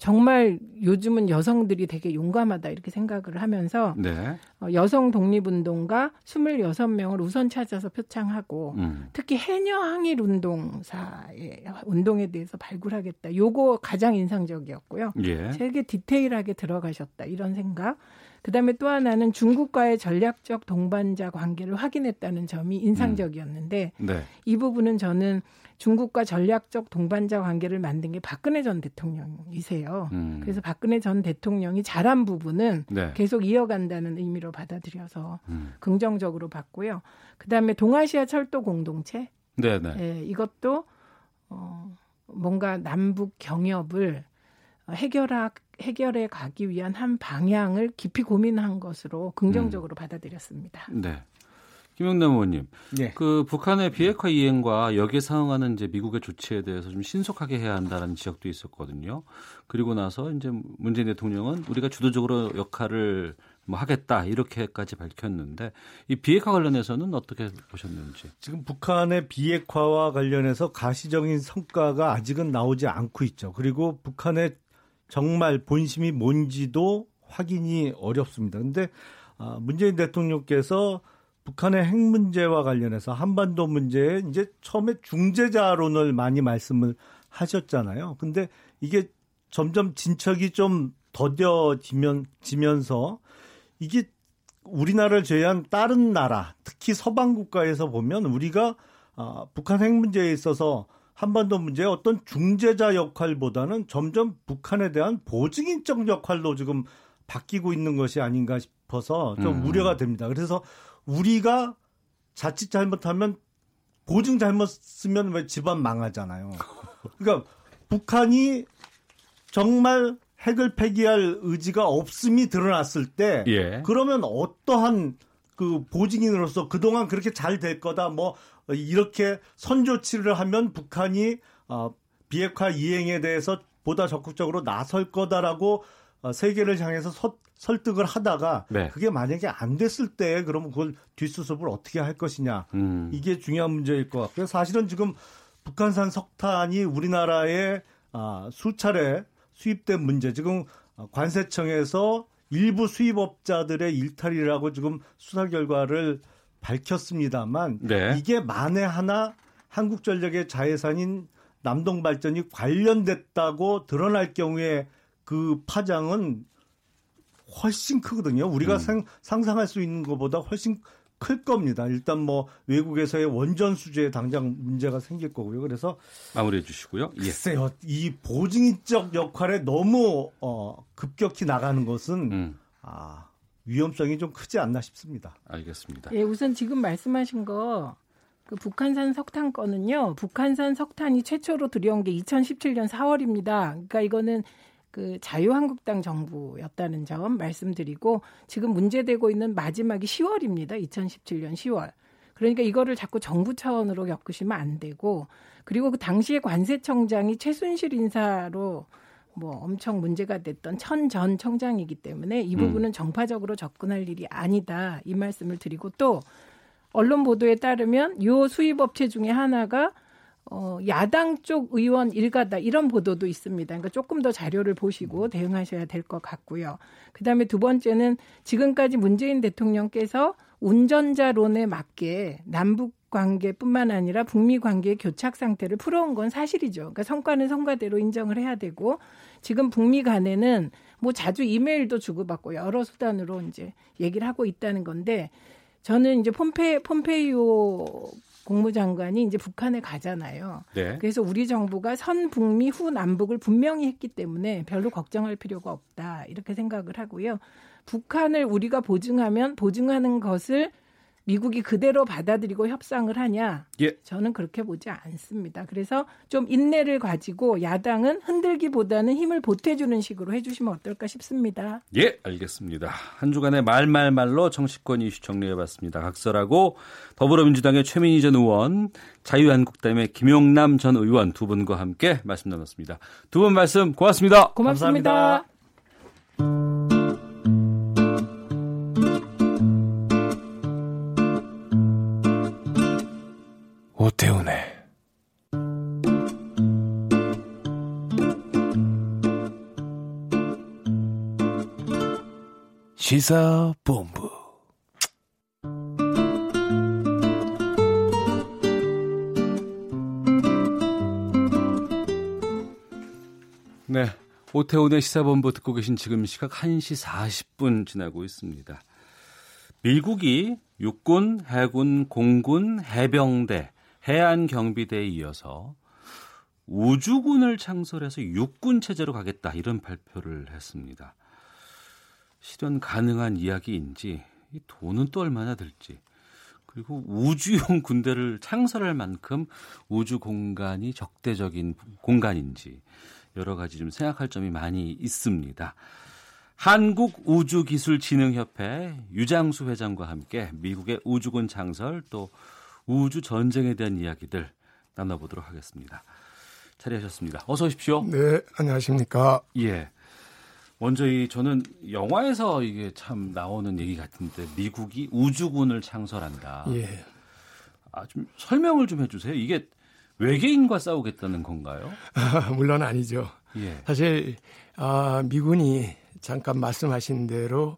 정말 요즘은 여성들이 되게 용감하다 이렇게 생각을 하면서 네. 어, 여성 독립운동가 26명을 우선 찾아서 표창하고 음. 특히 해녀 항일 운동사의 운동에 대해서 발굴하겠다. 요거 가장 인상적이었고요. 예. 되게 디테일하게 들어가셨다 이런 생각. 그다음에 또 하나는 중국과의 전략적 동반자 관계를 확인했다는 점이 인상적이었는데 음. 네. 이 부분은 저는 중국과 전략적 동반자 관계를 만든 게 박근혜 전 대통령이세요. 음. 그래서 박근혜 전 대통령이 잘한 부분은 네. 계속 이어간다는 의미로 받아들여서 음. 긍정적으로 봤고요. 그다음에 동아시아 철도 공동체. 네네. 예, 이것도 어, 뭔가 남북 경협을 해결하, 해결해 가기 위한 한 방향을 깊이 고민한 것으로 긍정적으로 음. 받아들였습니다. 네. 김영남 의원님, 네. 그 북한의 비핵화 이행과 여기에 상응하는 이제 미국의 조치에 대해서 좀 신속하게 해야 한다는 지적도 있었거든요. 그리고 나서 이제 문재인 대통령은 우리가 주도적으로 역할을 뭐 하겠다 이렇게까지 밝혔는데 이 비핵화 관련해서는 어떻게 보셨는지? 지금 북한의 비핵화와 관련해서 가시적인 성과가 아직은 나오지 않고 있죠. 그리고 북한의 정말 본심이 뭔지도 확인이 어렵습니다. 근데 아, 문재인 대통령께서 북한의 핵 문제와 관련해서 한반도 문제에 이제 처음에 중재자론을 많이 말씀을 하셨잖아요. 근데 이게 점점 진척이 좀 더뎌지면서 이게 우리나라를 제외한 다른 나라, 특히 서방 국가에서 보면 우리가 아, 북한 핵 문제에 있어서 한반도 문제의 어떤 중재자 역할보다는 점점 북한에 대한 보증인적 역할로 지금 바뀌고 있는 것이 아닌가 싶어서 좀 음. 우려가 됩니다. 그래서 우리가 자칫 잘못하면 보증 잘못 쓰면 왜 집안 망하잖아요. 그러니까 북한이 정말 핵을 폐기할 의지가 없음이 드러났을 때 예. 그러면 어떠한 그 보증인으로서 그동안 그렇게 잘 될 거다 뭐 이렇게 선조치를 하면 북한이 어 비핵화 이행에 대해서 보다 적극적으로 나설 거다라고 어, 세계를 향해서 서, 설득을 하다가 네. 그게 만약에 안 됐을 때 그러면 그걸 뒷수습을 어떻게 할 것이냐 음. 이게 중요한 문제일 것 같고요. 사실은 지금 북한산 석탄이 우리나라에 아, 수차례 수입된 문제 지금 관세청에서 일부 수입업자들의 일탈이라고 지금 수사 결과를 밝혔습니다만 네. 이게 만에 하나 한국전력의 자회사인 남동발전이 관련됐다고 드러날 경우에 그 파장은 훨씬 크거든요. 우리가 음. 상상할 수 있는 것보다 훨씬 클 겁니다. 일단 뭐 외국에서의 원전 수주에 당장 문제가 생길 거고요. 그래서 마무리해 주시고요. 예. 글쎄요, 이 보증인적 역할에 너무 어, 급격히 나가는 것은 음. 아, 위험성이 좀 크지 않나 싶습니다. 알겠습니다. 예, 우선 지금 말씀하신 거. 그 북한산 석탄 건은요, 북한산 석탄이 최초로 들여온 게 2017년 4월입니다. 그러니까 이거는 그 자유한국당 정부였다는 점 말씀드리고 지금 문제되고 있는 마지막이 10월입니다. 2017년 10월. 그러니까 이거를 자꾸 정부 차원으로 엮으시면 안 되고 그리고 그 당시에 관세청장이 최순실 인사로 뭐 엄청 문제가 됐던 천 전 청장이기 때문에 이 음. 부분은 정파적으로 접근할 일이 아니다 이 말씀을 드리고 또 언론 보도에 따르면 요 수입업체 중에 하나가 어, 야당 쪽 의원 일가다 이런 보도도 있습니다. 그러니까 조금 더 자료를 보시고 대응하셔야 될 것 같고요. 그 다음에 두 번째는 지금까지 문재인 대통령께서 운전자론에 맞게 남북 관계뿐만 아니라 북미 관계의 교착 상태를 풀어온 건 사실이죠. 그러니까 성과는 성과대로 인정을 해야 되고 지금 북미 간에는 뭐 자주 이메일도 주고받고 여러 수단으로 이제 얘기를 하고 있다는 건데 저는 이제 폼페 폼페이오 국무장관이 이제 북한에 가잖아요. 네. 그래서 우리 정부가 선 북미 후 남북을 분명히 했기 때문에 별로 걱정할 필요가 없다 이렇게 생각을 하고요. 북한을 우리가 보증하면 보증하는 것을 미국이 그대로 받아들이고 협상을 하냐? 예. 저는 그렇게 보지 않습니다. 그래서 좀 인내를 가지고 야당은 흔들기보다는 힘을 보태주는 식으로 해주시면 어떨까 싶습니다. 예, 알겠습니다. 한 주간의 말말말로 정치권 이슈 정리해봤습니다. 각설하고 더불어민주당의 최민희 전 의원, 자유한국당의 김용남 전 의원 두 분과 함께 말씀 나눴습니다. 두 분 말씀 고맙습니다. 고맙습니다. 감사합니다. 오태훈의 시사본부 네. 오태훈의 시사본부 듣고 계신 지금 시각 1시 40분 지나고 있습니다. 미국이 육군, 해군, 공군, 해병대, 해안경비대에 이어서 우주군을 창설해서 육군 체제로 가겠다 이런 발표를 했습니다. 실현 가능한 이야기인지 이 돈은 또 얼마나 들지 그리고 우주용 군대를 창설할 만큼 우주 공간이 적대적인 공간인지 여러 가지 좀 생각할 점이 많이 있습니다. 한국우주기술진흥협회 유장수 회장과 함께 미국의 우주군 창설 또 우주 전쟁에 대한 이야기들 나눠보도록 하겠습니다. 자리하셨습니다. 어서 오십시오. 네, 안녕하십니까. 예. 먼저 이 저는 영화에서 이게 참 나오는 얘기 같은데 미국이 우주군을 창설한다. 예. 아, 좀 설명을 좀 해주세요. 이게 외계인과 싸우겠다는 건가요? 물론 아니죠. 예. 사실 아, 미군이 잠깐 말씀하신 대로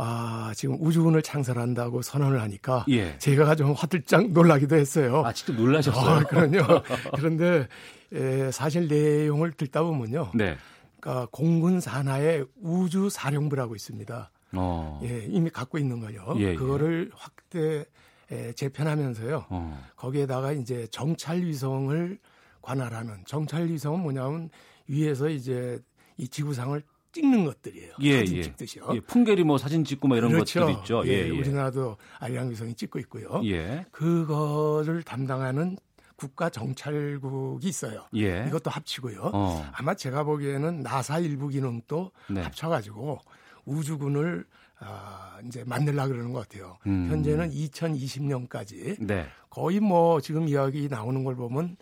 아, 지금 우주군을 창설한다고 선언을 하니까 예. 제가 좀 화들짝 놀라기도 했어요. 아, 직접 놀라셨어요? 아, 그럼요. 그런데 에, 사실 내용을 듣다 보면요. 네. 그러니까 공군 산하에 우주 사령부라고 있습니다. 어. 예, 이미 갖고 있는 거요. 예, 그거를 확대 에, 재편하면서요. 어. 거기에다가 이제 정찰 위성을 관할하는 정찰 위성은 뭐냐면 위에서 이제 이 지구상을 찍는 것들이에요. 예, 사진 예. 찍듯이요. 예, 풍계리 뭐 사진 찍고 뭐 이런 그렇죠. 것들 있죠. 예, 예. 우리나라도 아리랑 위성이 찍고 있고요. 예. 그거를 담당하는 국가 정찰국이 있어요. 예. 이것도 합치고요. 어. 아마 제가 보기에는 나사 일부 기능도 네. 합쳐가지고 우주군을 아, 이제 만들라 그러는 것 같아요. 음. 현재는 2020년까지 네. 거의 뭐 지금 이야기 나오는 걸 보면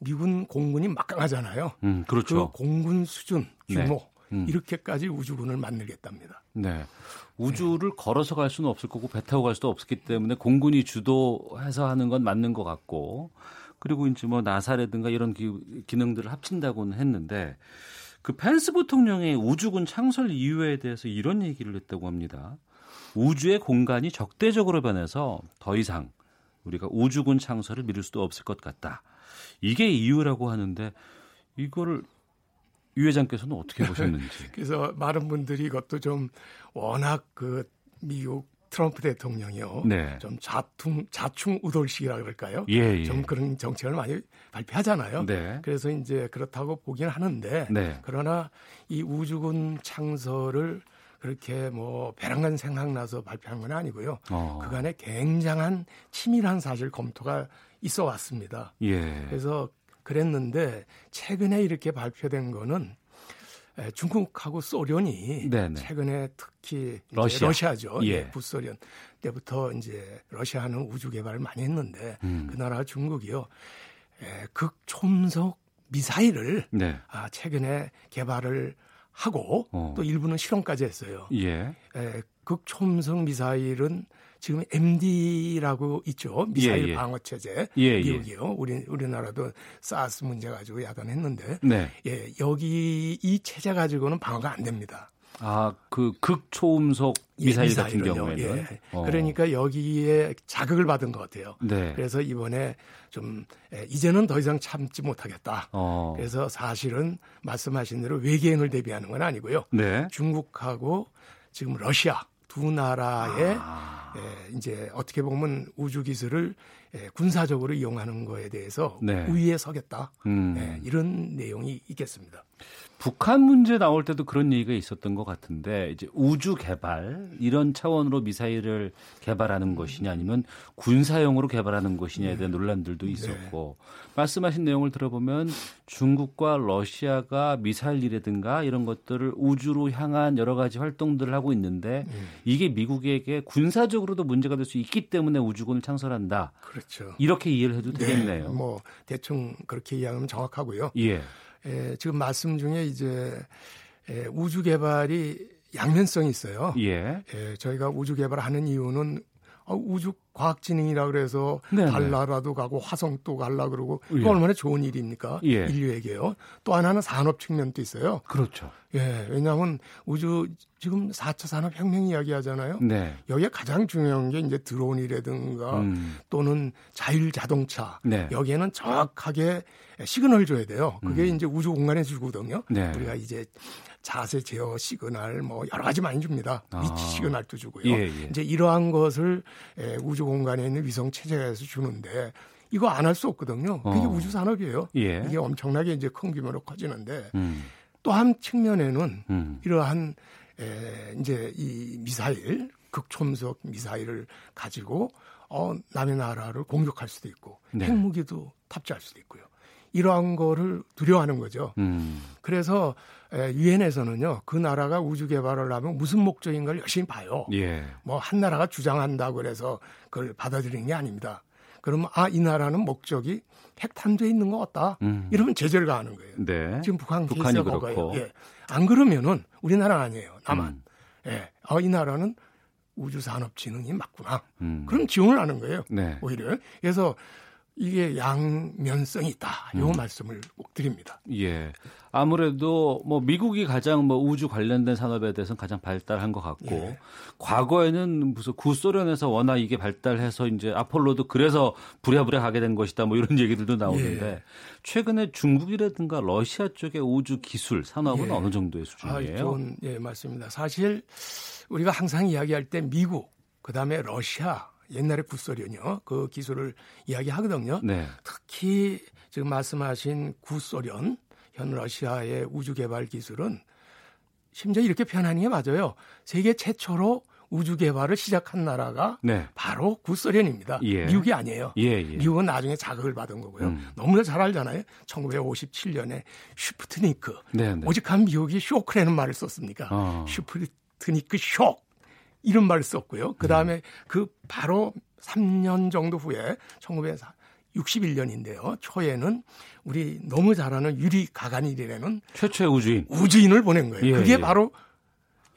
미군 공군이 막강하잖아요. 음, 그렇죠. 그 공군 수준 규모 네. 음. 이렇게까지 우주군을 만들겠답니다. 네. 우주를 걸어서 갈 수는 없을 거고 배 타고 갈 수도 없기 때문에 공군이 주도해서 하는 건 맞는 것 같고 그리고 이제 뭐 나사라든가 이런 기, 기능들을 합친다고는 했는데 그 펜스 부통령의 우주군 창설 이유에 대해서 이런 얘기를 했다고 합니다. 우주의 공간이 적대적으로 변해서 더 이상 우리가 우주군 창설을 미룰 수도 없을 것 같다. 이게 이유라고 하는데 이거를 유 회장께서는 어떻게 보셨는지. 그래서 많은 분들이 이것도 좀 워낙 그 미국 트럼프 대통령이요. 네. 좀 자충 자충 우돌식이라 그럴까요? 예, 예. 좀 그런 정책을 많이 발표하잖아요. 네. 그래서 이제 그렇다고 보기는 하는데 네. 그러나 이 우주군 창설을 그렇게 뭐 배랑간 생각나서 발표한 건 아니고요. 어. 그간에 굉장한 치밀한 사실 검토가 있어 왔습니다. 예. 그래서 그랬는데 최근에 이렇게 발표된 거는 에, 중국하고 소련이 네네. 최근에 특히 러시아. 러시아죠. 예. 부소련 때부터 이제 러시아는 우주 개발을 많이 했는데 음. 그 나라 중국이요. 에, 극초음속 미사일을 네. 아, 최근에 개발을 하고 어. 또 일부는 실험까지 했어요. 예. 에, 극초음속 미사일은 지금 MD라고 있죠. 미사일 예, 예. 방어 체제. 예, 예. 미국이요. 우리 우리나라도 사스 문제 가지고 야단했는데 네. 예, 여기 이 체제 가지고는 방어가 안 됩니다. 아, 그 극초음속 예, 미사일 같은 미사일을요. 경우에는. 예. 어. 그러니까 여기에 자극을 받은 것 같아요. 네. 그래서 이번에 좀 에, 이제는 더 이상 참지 못하겠다. 어. 그래서 사실은 말씀하신 대로 외계인을 대비하는 건 아니고요. 네. 중국하고 지금 러시아 두 나라의 아. 에, 이제 어떻게 보면 우주 기술을 에, 군사적으로 이용하는 거에 대해서 네. 우위에 서겠다. 음. 에, 이런 내용이 있겠습니다. 북한 문제 나올 때도 그런 얘기가 있었던 것 같은데 이제 우주 개발 이런 차원으로 미사일을 개발하는 것이냐 아니면 군사용으로 개발하는 것이냐에 대한 논란들도 있었고 말씀하신 내용을 들어보면 중국과 러시아가 미사일이라든가 이런 것들을 우주로 향한 여러 가지 활동들을 하고 있는데 이게 미국에게 군사적으로도 문제가 될 수 있기 때문에 우주군을 창설한다. 그렇죠. 이렇게 이해를 해도 되겠네요. 네, 뭐 대충 그렇게 이해하면 정확하고요. 예. 에, 지금 말씀 중에 이제 에, 우주 개발이 양면성이 있어요. 예. 에, 저희가 우주 개발을 하는 이유는 어, 우주 과학진흥이라 그래서 네네. 달나라도 가고 화성도 갈라 그러고 예. 얼마나 좋은 일입니까? 예. 인류에게요. 또 하나는 산업 측면도 있어요. 그렇죠. 예, 왜냐하면 우주 지금 4차 산업 혁명 이야기하잖아요. 네. 여기에 가장 중요한 게 이제 드론이라든가 음. 또는 자율 자동차 네. 여기에는 정확하게 시그널 줘야 돼요. 그게 음. 이제 우주 공간에서 주거든요. 네. 우리가 이제 자세 제어 시그널 뭐 여러 가지 많이 줍니다. 아. 위치 시그널도 주고요. 예, 예. 이제 이러한 것을 에, 우주 공간에 있는 위성 체제에서 주는데 이거 안 할 수 없거든요. 그게 어. 우주 산업이에요. 예. 이게 엄청나게 이제 큰 규모로 커지는데 음. 또한 측면에는 음. 이러한 에, 이제 이 미사일 극초음속 미사일을 가지고 어, 남의 나라를 공격할 수도 있고 네. 핵무기도 탑재할 수도 있고요. 이러한 거를 두려워하는 거죠. 음. 그래서 유엔에서는요 그 나라가 우주 개발을 하면 무슨 목적인가를 열심히 봐요. 예. 뭐한 나라가 주장한다고 그래서 그걸 받아들이는 게 아닙니다. 그러면 아 이 나라는 목적이 핵탄두에 있는 것 같다. 음. 이러면 제재를 가하는 거예요. 네. 지금 북한 북한이 그렇고. 예. 안 그러면은 우리나라 아니에요. 남한. 음. 예. 아, 이 나라는 우주산업진흥이 맞구나. 음. 그럼 지원을 하는 거예요. 네. 오히려. 그래서 이게 양면성이 있다. 요 음. 말씀을 꼭 드립니다. 예. 아무래도 뭐 미국이 가장 뭐 우주 관련된 산업에 대해서는 가장 발달한 것 같고 예. 과거에는 무슨 구소련에서 워낙 이게 발달해서 이제 아폴로도 그래서 부랴부랴 가게 된 것이다 뭐 이런 얘기들도 나오는데 예. 최근에 중국이라든가 러시아 쪽의 우주 기술 산업은 예. 어느 정도의 수준이에요? 아, 좋은 예 맞습니다. 사실 우리가 항상 이야기할 때 미국 그다음에 러시아 옛날에 구소련이요. 그 기술을 이야기하거든요. 네. 특히 지금 말씀하신 구소련, 현 러시아의 우주 개발 기술은 심지어 이렇게 표현하는 게 맞아요. 세계 최초로 우주 개발을 시작한 나라가 네. 바로 구소련입니다. 예. 미국이 아니에요. 예, 예. 미국은 나중에 자극을 받은 거고요. 음. 너무나 잘 알잖아요. 1957년에 스푸트니크. 네, 네. 오직한 미국이 쇼크라는 말을 썼습니까? 어. 스푸트니크 쇼. 이런 말을 썼고요. 그 다음에 음. 그 바로 3년 정도 후에 1961년인데요. 초에는 우리 너무 잘 아는 유리 가가닐이라는 최초의 우주인 우주인을 보낸 거예요. 예, 그게 예. 바로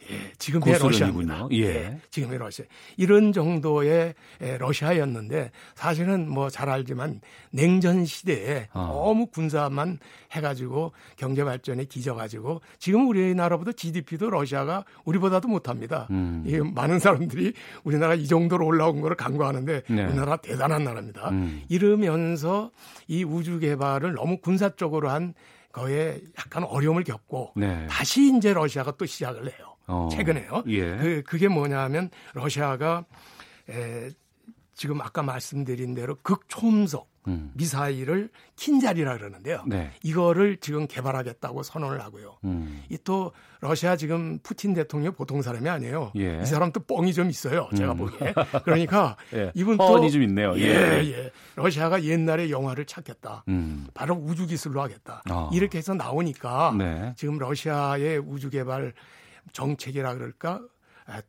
예, 지금의 러시아입니다. 예. 예. 지금의 러시아. 이런 정도의 예, 러시아였는데 사실은 뭐 잘 알지만 냉전 시대에 어. 너무 군사만 해가지고 경제 발전에 뒤져가지고 지금 우리나라보다 GDP도 러시아가 우리보다도 못합니다. 음. 이 많은 사람들이 우리나라 이 정도로 올라온 거를 간과하는데 네. 우리나라 대단한 나라입니다. 음. 이러면서 이 우주 개발을 너무 군사 쪽으로 한 거에 약간 어려움을 겪고 네. 다시 이제 러시아가 또 시작을 해요. 어. 최근에요. 예. 그 그게 뭐냐면 러시아가 에, 지금 아까 말씀드린 대로 극초음속 음. 미사일을 킨자리라 그러는데요. 네. 이거를 지금 개발하겠다고 선언을 하고요. 음. 이또 러시아 지금 푸틴 대통령 보통 사람이 아니에요. 예. 이 사람 또 뻥이 좀 있어요. 제가 음. 보기에. 그러니까 예. 이분 또 좀 있네요. 예, 예, 예. 러시아가 옛날에 영화를 찾겠다. 음. 바로 우주 기술로 하겠다. 어. 이렇게 해서 나오니까 네. 지금 러시아의 우주 개발 정책이라 그럴까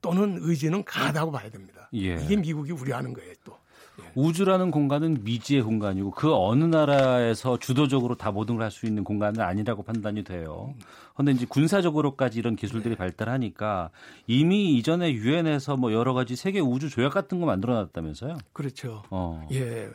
또는 의지는 강하다고 봐야 됩니다. 예. 이게 미국이 우려하는 거예요, 또. 예. 우주라는 공간은 미지의 공간이고 그 어느 나라에서 주도적으로 다 모든 걸 할 수 있는 공간은 아니라고 판단이 돼요. 그런데 이제 군사적으로까지 이런 기술들이 네. 발달하니까 이미 이전에 유엔에서 뭐 여러 가지 세계 우주 조약 같은 거 만들어 놨다면서요? 그렇죠. 어. 예.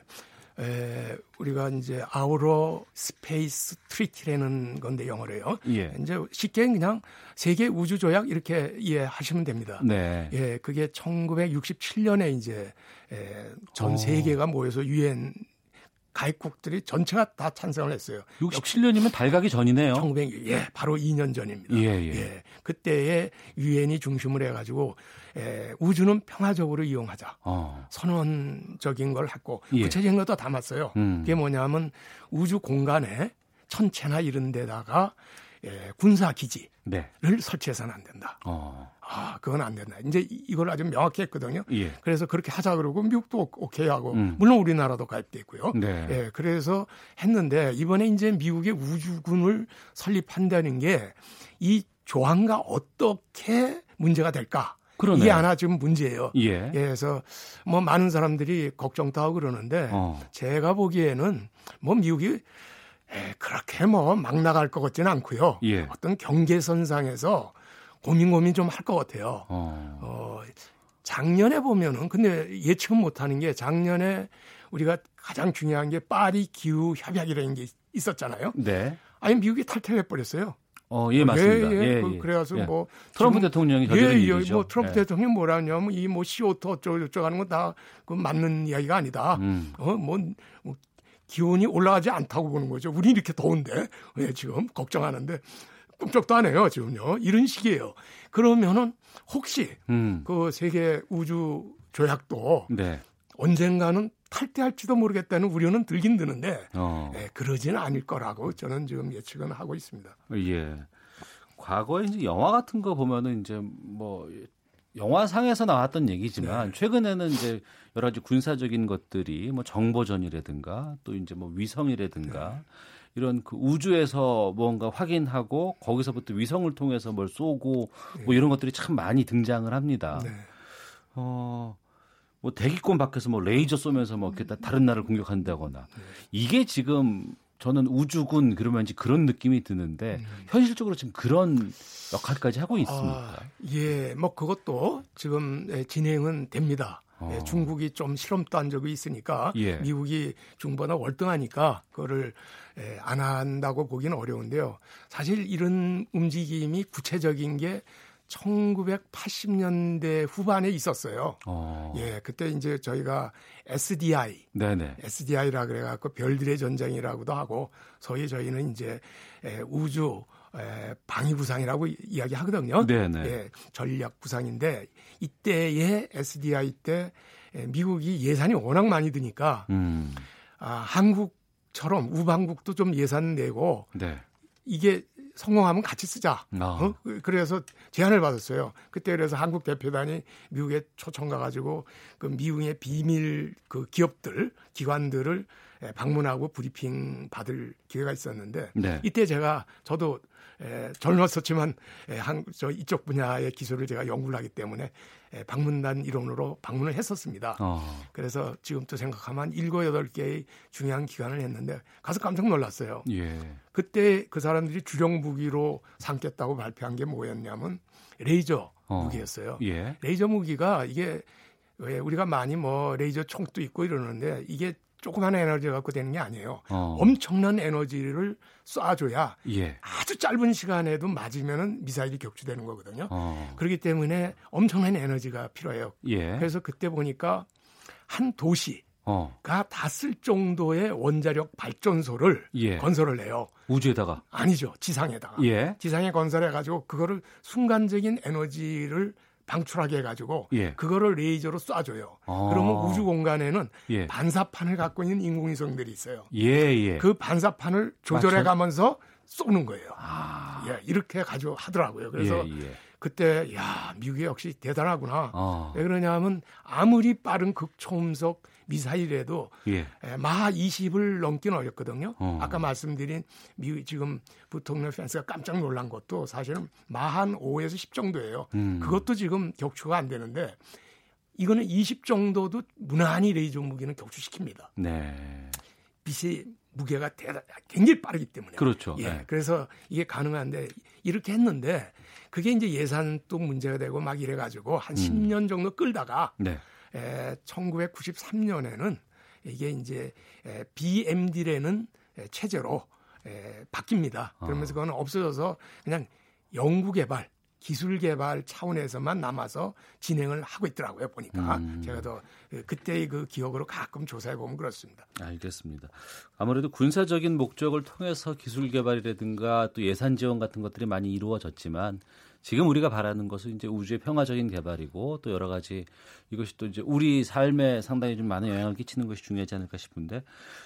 에, 우리가 이제 Outer Space Treaty라는 건데 영어로요. 예. 이제 쉽게 그냥 세계 우주 조약 이렇게 이해하시면 됩니다. 네. 예, 그게 1967년에 이제 에, 전 어. 세계가 모여서 유엔 가입국들이 전체가 다 찬성을 했어요. 67년이면 달 가기 전이네요. 1900, 예, 바로 2년 전입니다. 예, 예. 예 그때에 유엔이 중심을 해가지고 에, 우주는 평화적으로 이용하자. 어. 선언적인 걸 했고 예. 구체적인 것도 담았어요. 음. 그게 뭐냐면 우주 공간에 천체나 이런 데다가 예, 군사 기지를 네. 설치해서는 안 된다. 어. 아, 그건 안 된다. 이제 이걸 아주 명확히 했거든요. 예. 그래서 그렇게 하자 그러고 미국도 오케이 하고 음. 물론 우리나라도 가입돼 있고요. 네. 예, 그래서 했는데 이번에 이제 미국의 우주군을 설립한다는 게 이 조항과 어떻게 문제가 될까? 그러네. 이게 하나 지금 문제예요. 예. 예. 그래서 뭐 많은 사람들이 걱정도 하고 그러는데 어. 제가 보기에는 뭐 미국이 에, 그렇게 뭐 막 나갈 것 같지는 않고요. 예. 어떤 경계선상에서 고민 고민 좀 할 것 같아요. 어. 어, 작년에 보면은 근데 예측은 못하는 게 작년에 우리가 가장 중요한 게 파리 기후 협약이라는 게 있었잖아요. 네. 아니 미국이 탈퇴해 버렸어요. 어, 예, 맞습니다. 예, 예, 예, 그, 그래서 예. 뭐 트럼프 대통령이 저지른 예, 일이죠. 뭐 트럼프 예. 대통령이 뭐라 하냐면 이 뭐 CO2 어쩌고 저쩌고 하는 건 다 그 맞는 이야기가 아니다. 음. 어, 뭐, 뭐 기온이 올라가지 않다고 보는 거죠. 우리 이렇게 더운데 왜 지금 걱정하는데 꿈쩍도 안 해요 지금요. 이런 식이에요. 그러면은 혹시 음. 그 세계 우주 조약도 네. 언젠가는 탈퇴할지도 모르겠다는 우려는 들긴 드는데 어. 예, 그러지는 않을 거라고 저는 지금 예측은 하고 있습니다. 예. 과거에 이제 영화 같은 거 보면은 이제 뭐 영화상에서 나왔던 얘기지만 네. 최근에는 이제 여러 가지 군사적인 것들이 뭐 정보전이라든가 또 이제 뭐 위성이라든가 네. 이런 그 우주에서 뭔가 확인하고 거기서부터 위성을 통해서 뭘 쏘고 네. 뭐 이런 것들이 참 많이 등장을 합니다. 네. 어, 뭐 대기권 밖에서 뭐 레이저 쏘면서 뭐 이렇게 다른 나라를 공격한다거나 네. 이게 지금 저는 우주군 그러면 이제 그런 느낌이 드는데 음. 현실적으로 지금 그런 역할까지 하고 있습니까? 아, 예, 뭐 그것도 지금 예, 진행은 됩니다. 예, 어. 예, 중국이 좀 실험도 한 적이 있으니까 예. 미국이 중보다 월등하니까 그거를 예, 안 한다고 보기는 어려운데요. 사실 이런 움직임이 구체적인 게 1980년대 후반에 있었어요. 어. 예, 그때 이제 저희가 SDI, 네네. SDI라 그래갖고 별들의 전쟁이라고도 하고 소위 저희는 이제 우주 방위 구상이라고 이야기하거든요. 네네. 예, 전략 구상인데 이때의 SDI 때 미국이 예산이 워낙 많이 드니까 음. 아, 한국처럼 우방국도 좀 예산 내고 네. 이게 성공하면 같이 쓰자. 아. 어? 그래서 제안을 받았어요. 그때 그래서 한국 대표단이 미국에 초청 가가지고 그 미국의 비밀 그 기업들, 기관들을 방문하고 브리핑 받을 기회가 있었는데 네. 이때 제가 저도 에, 젊었었지만 에, 한, 저 이쪽 분야의 기술을 제가 연구를 하기 때문에 에, 방문단 일원으로 방문을 했었습니다. 어. 그래서 지금도 생각하면 일곱 여덟 개의 중요한 기관을 했는데 가서 깜짝 놀랐어요. 예. 그때 그 사람들이 주력 무기로 삼겠다고 발표한 게 뭐였냐면 레이저 어. 무기였어요. 예. 레이저 무기가 이게 왜 우리가 많이 뭐 레이저 총도 있고 이러는데 이게 조그만 에너지 갖고 되는 게 아니에요. 어. 엄청난 에너지를 쏴줘야 예. 아주 짧은 시간에도 맞으면은 미사일이 격추되는 거거든요. 어. 그렇기 때문에 엄청난 에너지가 필요해요. 예. 그래서 그때 보니까 한 도시가 어. 다쓸 정도의 원자력 발전소를 예. 건설을 해요. 우주에다가 아니죠 지상에다가 예. 지상에 건설해 가지고 그거를 순간적인 에너지를 방출하게 해가지고 예. 그거를 레이저로 쏴줘요. 아. 그러면 우주 공간에는 예. 반사판을 갖고 있는 인공위성들이 있어요. 예, 예. 그 반사판을 조절해가면서 쏘는 거예요. 아. 예, 이렇게 가지고 하더라고요. 그래서 예, 예. 그때 야 미국이 역시 대단하구나. 아. 왜 그러냐면 아무리 빠른 극초음속 미사일에도 예. 마하 20을 넘기는 어렵거든요. 어. 아까 말씀드린 미국 지금 부통령 펜스가 깜짝 놀란 것도 사실은 마하 5에서 10 정도예요. 음. 그것도 지금 격추가 안 되는데 이거는 20 정도도 무난히 레이저 무기는 격추시킵니다. 네. 빛이 무게가 대단 굉장히 빠르기 때문에. 그렇죠. 예. 네. 그래서 이게 가능한데 이렇게 했는데 그게 이제 예산도 문제가 되고 막 이래 가지고 한 음. 10년 정도 끌다가 네. 에, 1993년에는 이게 이제 에, BMD라는 체제로 에, 바뀝니다. 그러면서 아. 그거는 없어져서 그냥 연구 개발, 기술 개발 차원에서만 남아서 진행을 하고 있더라고요 보니까 음. 제가 더 그때의 그 기억으로 가끔 조사해 보면 그렇습니다. 알겠습니다. 아무래도 군사적인 목적을 통해서 기술 개발이라든가 또 예산 지원 같은 것들이 많이 이루어졌지만 지금 우리가 바라는 것은 이제 우주의 평화적인 개발이고 또 여러 가지 이것이 또 이제 우리 삶에 상당히 좀 많은 영향을 끼치는 것이 중요하지 않을까 싶은데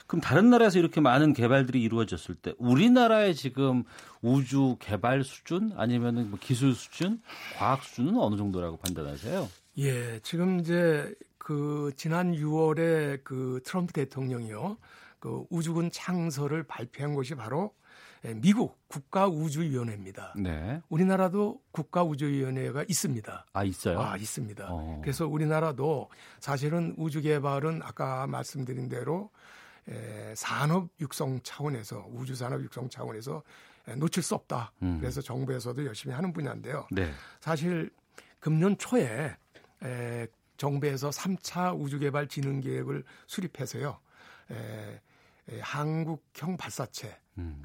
그럼 다른 나라에서 이렇게 많은 개발들이 이루어졌을 때 우리나라의 지금 우주 개발 수준 아니면은 뭐 기술 수준, 과학 수준은 어느 정도라고 판단하세요? 예, 지금 이제 그 지난 6월에 그 트럼프 대통령이요. 그 우주군 창설을 발표한 것이 바로 예, 미국 국가우주위원회입니다. 네. 우리나라도 국가우주위원회가 있습니다. 아 있어요? 아 있습니다. 어. 그래서 우리나라도 사실은 우주 개발은 아까 말씀드린 대로 에, 예, 산업 육성 차원에서 우주 산업 육성 차원에서 에, 놓칠 수 없다. 음. 그래서 정부에서도 열심히 하는 분야인데요. 네. 사실 금년 초에 에, 정부에서 3차 우주개발 진흥 계획을 수립해서요. 에, 에, 한국형 발사체가 음.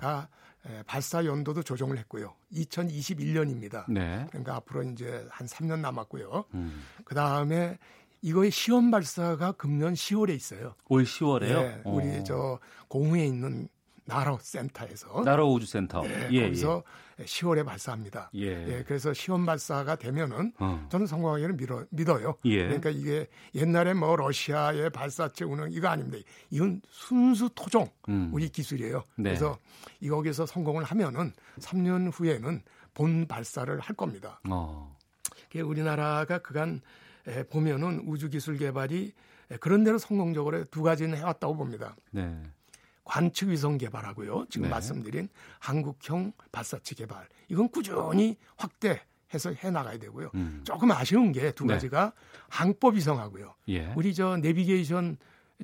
발사 연도도 조정을 했고요. 2021년입니다. 네. 그러니까 앞으로 이제 한 3년 남았고요. 음. 그 다음에 이거의 시험 발사가 금년 10월에 있어요. 올 10월에요? 네, 우리 오. 저 공후에 있는 나로 센터에서 나로 우주 센터 네, 예, 거기서 예. 10월에 발사합니다. 예. 예. 그래서 시험 발사가 되면은 어. 저는 성공하기를 믿어, 믿어요. 예. 그러니까 이게 옛날에 뭐 러시아의 발사체 운영 이거 아닙니다. 이건 순수 토종 음. 우리 기술이에요. 네. 그래서 이거기서 성공을 하면은 3년 후에는 본 발사를 할 겁니다. 어. 우리나라가 그간 보면은 우주 기술 개발이 그런 대로 성공적으로 두 가지는 해왔다고 봅니다. 네. 관측 위성 개발하고요. 지금 네. 말씀드린 한국형 발사체 개발. 이건 꾸준히 확대 해서 해 나가야 되고요. 음. 조금 아쉬운 게두 네. 가지가 네. 항법 위성하고요. 예. 우리 저 내비게이션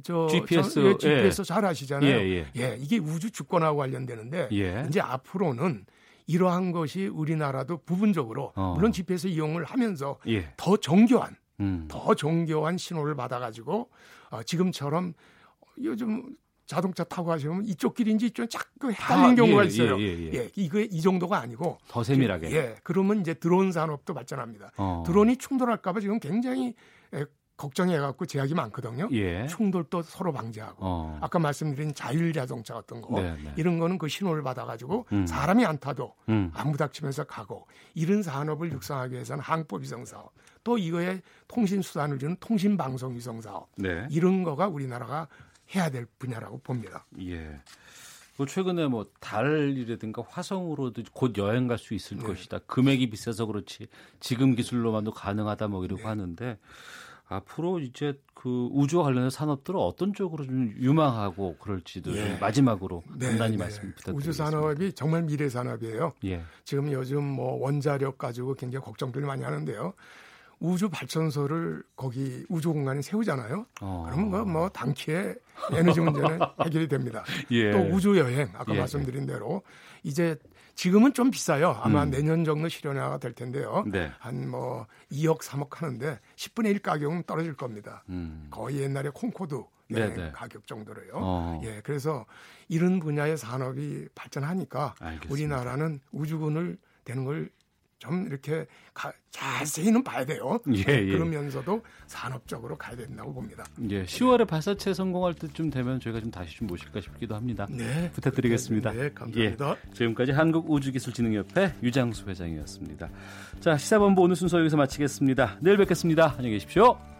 저 GPS, 저, 예, GPS 예. 잘 아시잖아요. 예, 예, 예. 이게 우주 주권하고 관련되는데 예. 이제 앞으로는 이러한 것이 우리나라도 부분적으로 어. 물론 GPS 이용을 하면서 예. 더 정교한 음. 더 정교한 신호를 받아가지고 어, 지금처럼 요즘 자동차 타고 가시면 이쪽 길인지 이쪽 자꾸 헷갈리는 아, 경우가 예, 있어요. 예, 예, 예. 이거 이 정도가 아니고 더 세밀하게. 예, 그러면 이제 드론 산업도 발전합니다. 어. 드론이 충돌할까봐 지금 굉장히 걱정해갖고 제약이 많거든요. 예. 충돌도 서로 방지하고 어. 아까 말씀드린 자율 자동차 같은 거 네, 네. 이런 거는 그 신호를 받아가지고 음. 사람이 안 타도 음. 안 부닥치면서 가고 이런 산업을 육성하기 위해서는 항법 위성 사업 또 이거에 통신 수단을 주는 통신 방송 위성 사업 네. 이런 거가 우리나라가 해야 될 분야라고 봅니다. 예. 뭐 최근에 뭐 달이라든가 화성으로도 곧 여행 갈 수 있을 네. 것이다. 금액이 비싸서 그렇지 지금 기술로만도 가능하다 뭐 이러고 네. 하는데 앞으로 이제 그 우주와 관련된 산업들은 어떤 쪽으로 좀 유망하고 그럴지도 예. 마지막으로 네, 간단히 네. 말씀 부탁드립니다. 우주 산업이 정말 미래 산업이에요. 예. 지금 요즘 뭐 원자력 가지고 굉장히 걱정들 많이 하는데요. 우주 발전소를 거기 우주 공간에 세우잖아요. 어. 그러면 뭐, 뭐 단키에 에너지 문제는 해결이 됩니다. 예. 또 우주 여행 아까 예. 말씀드린 대로 이제 지금은 좀 비싸요. 아마 음. 내년 정도 실현화가 될 텐데요. 네. 한뭐 2억, 3억 하는데 10분의 1 가격은 떨어질 겁니다. 음. 거의 옛날에 콩코드 네, 네. 가격 정도로요. 어. 예, 그래서 이런 분야의 산업이 발전하니까 알겠습니다. 우리나라는 우주군을 되는 걸 좀 이렇게 가, 자세히는 봐야 돼요. 예, 예. 그러면서도 산업적으로 가야 된다고 봅니다. 예, 10월에 발사체 성공할 때쯤 되면 저희가 좀 다시 좀 모실까 싶기도 합니다. 네, 부탁드리겠습니다. 네, 감사합니다. 예, 지금까지 한국우주기술진흥협회 유장수 회장이었습니다. 자, 시사본부 오늘 순서 여기서 마치겠습니다. 내일 뵙겠습니다. 안녕히 계십시오.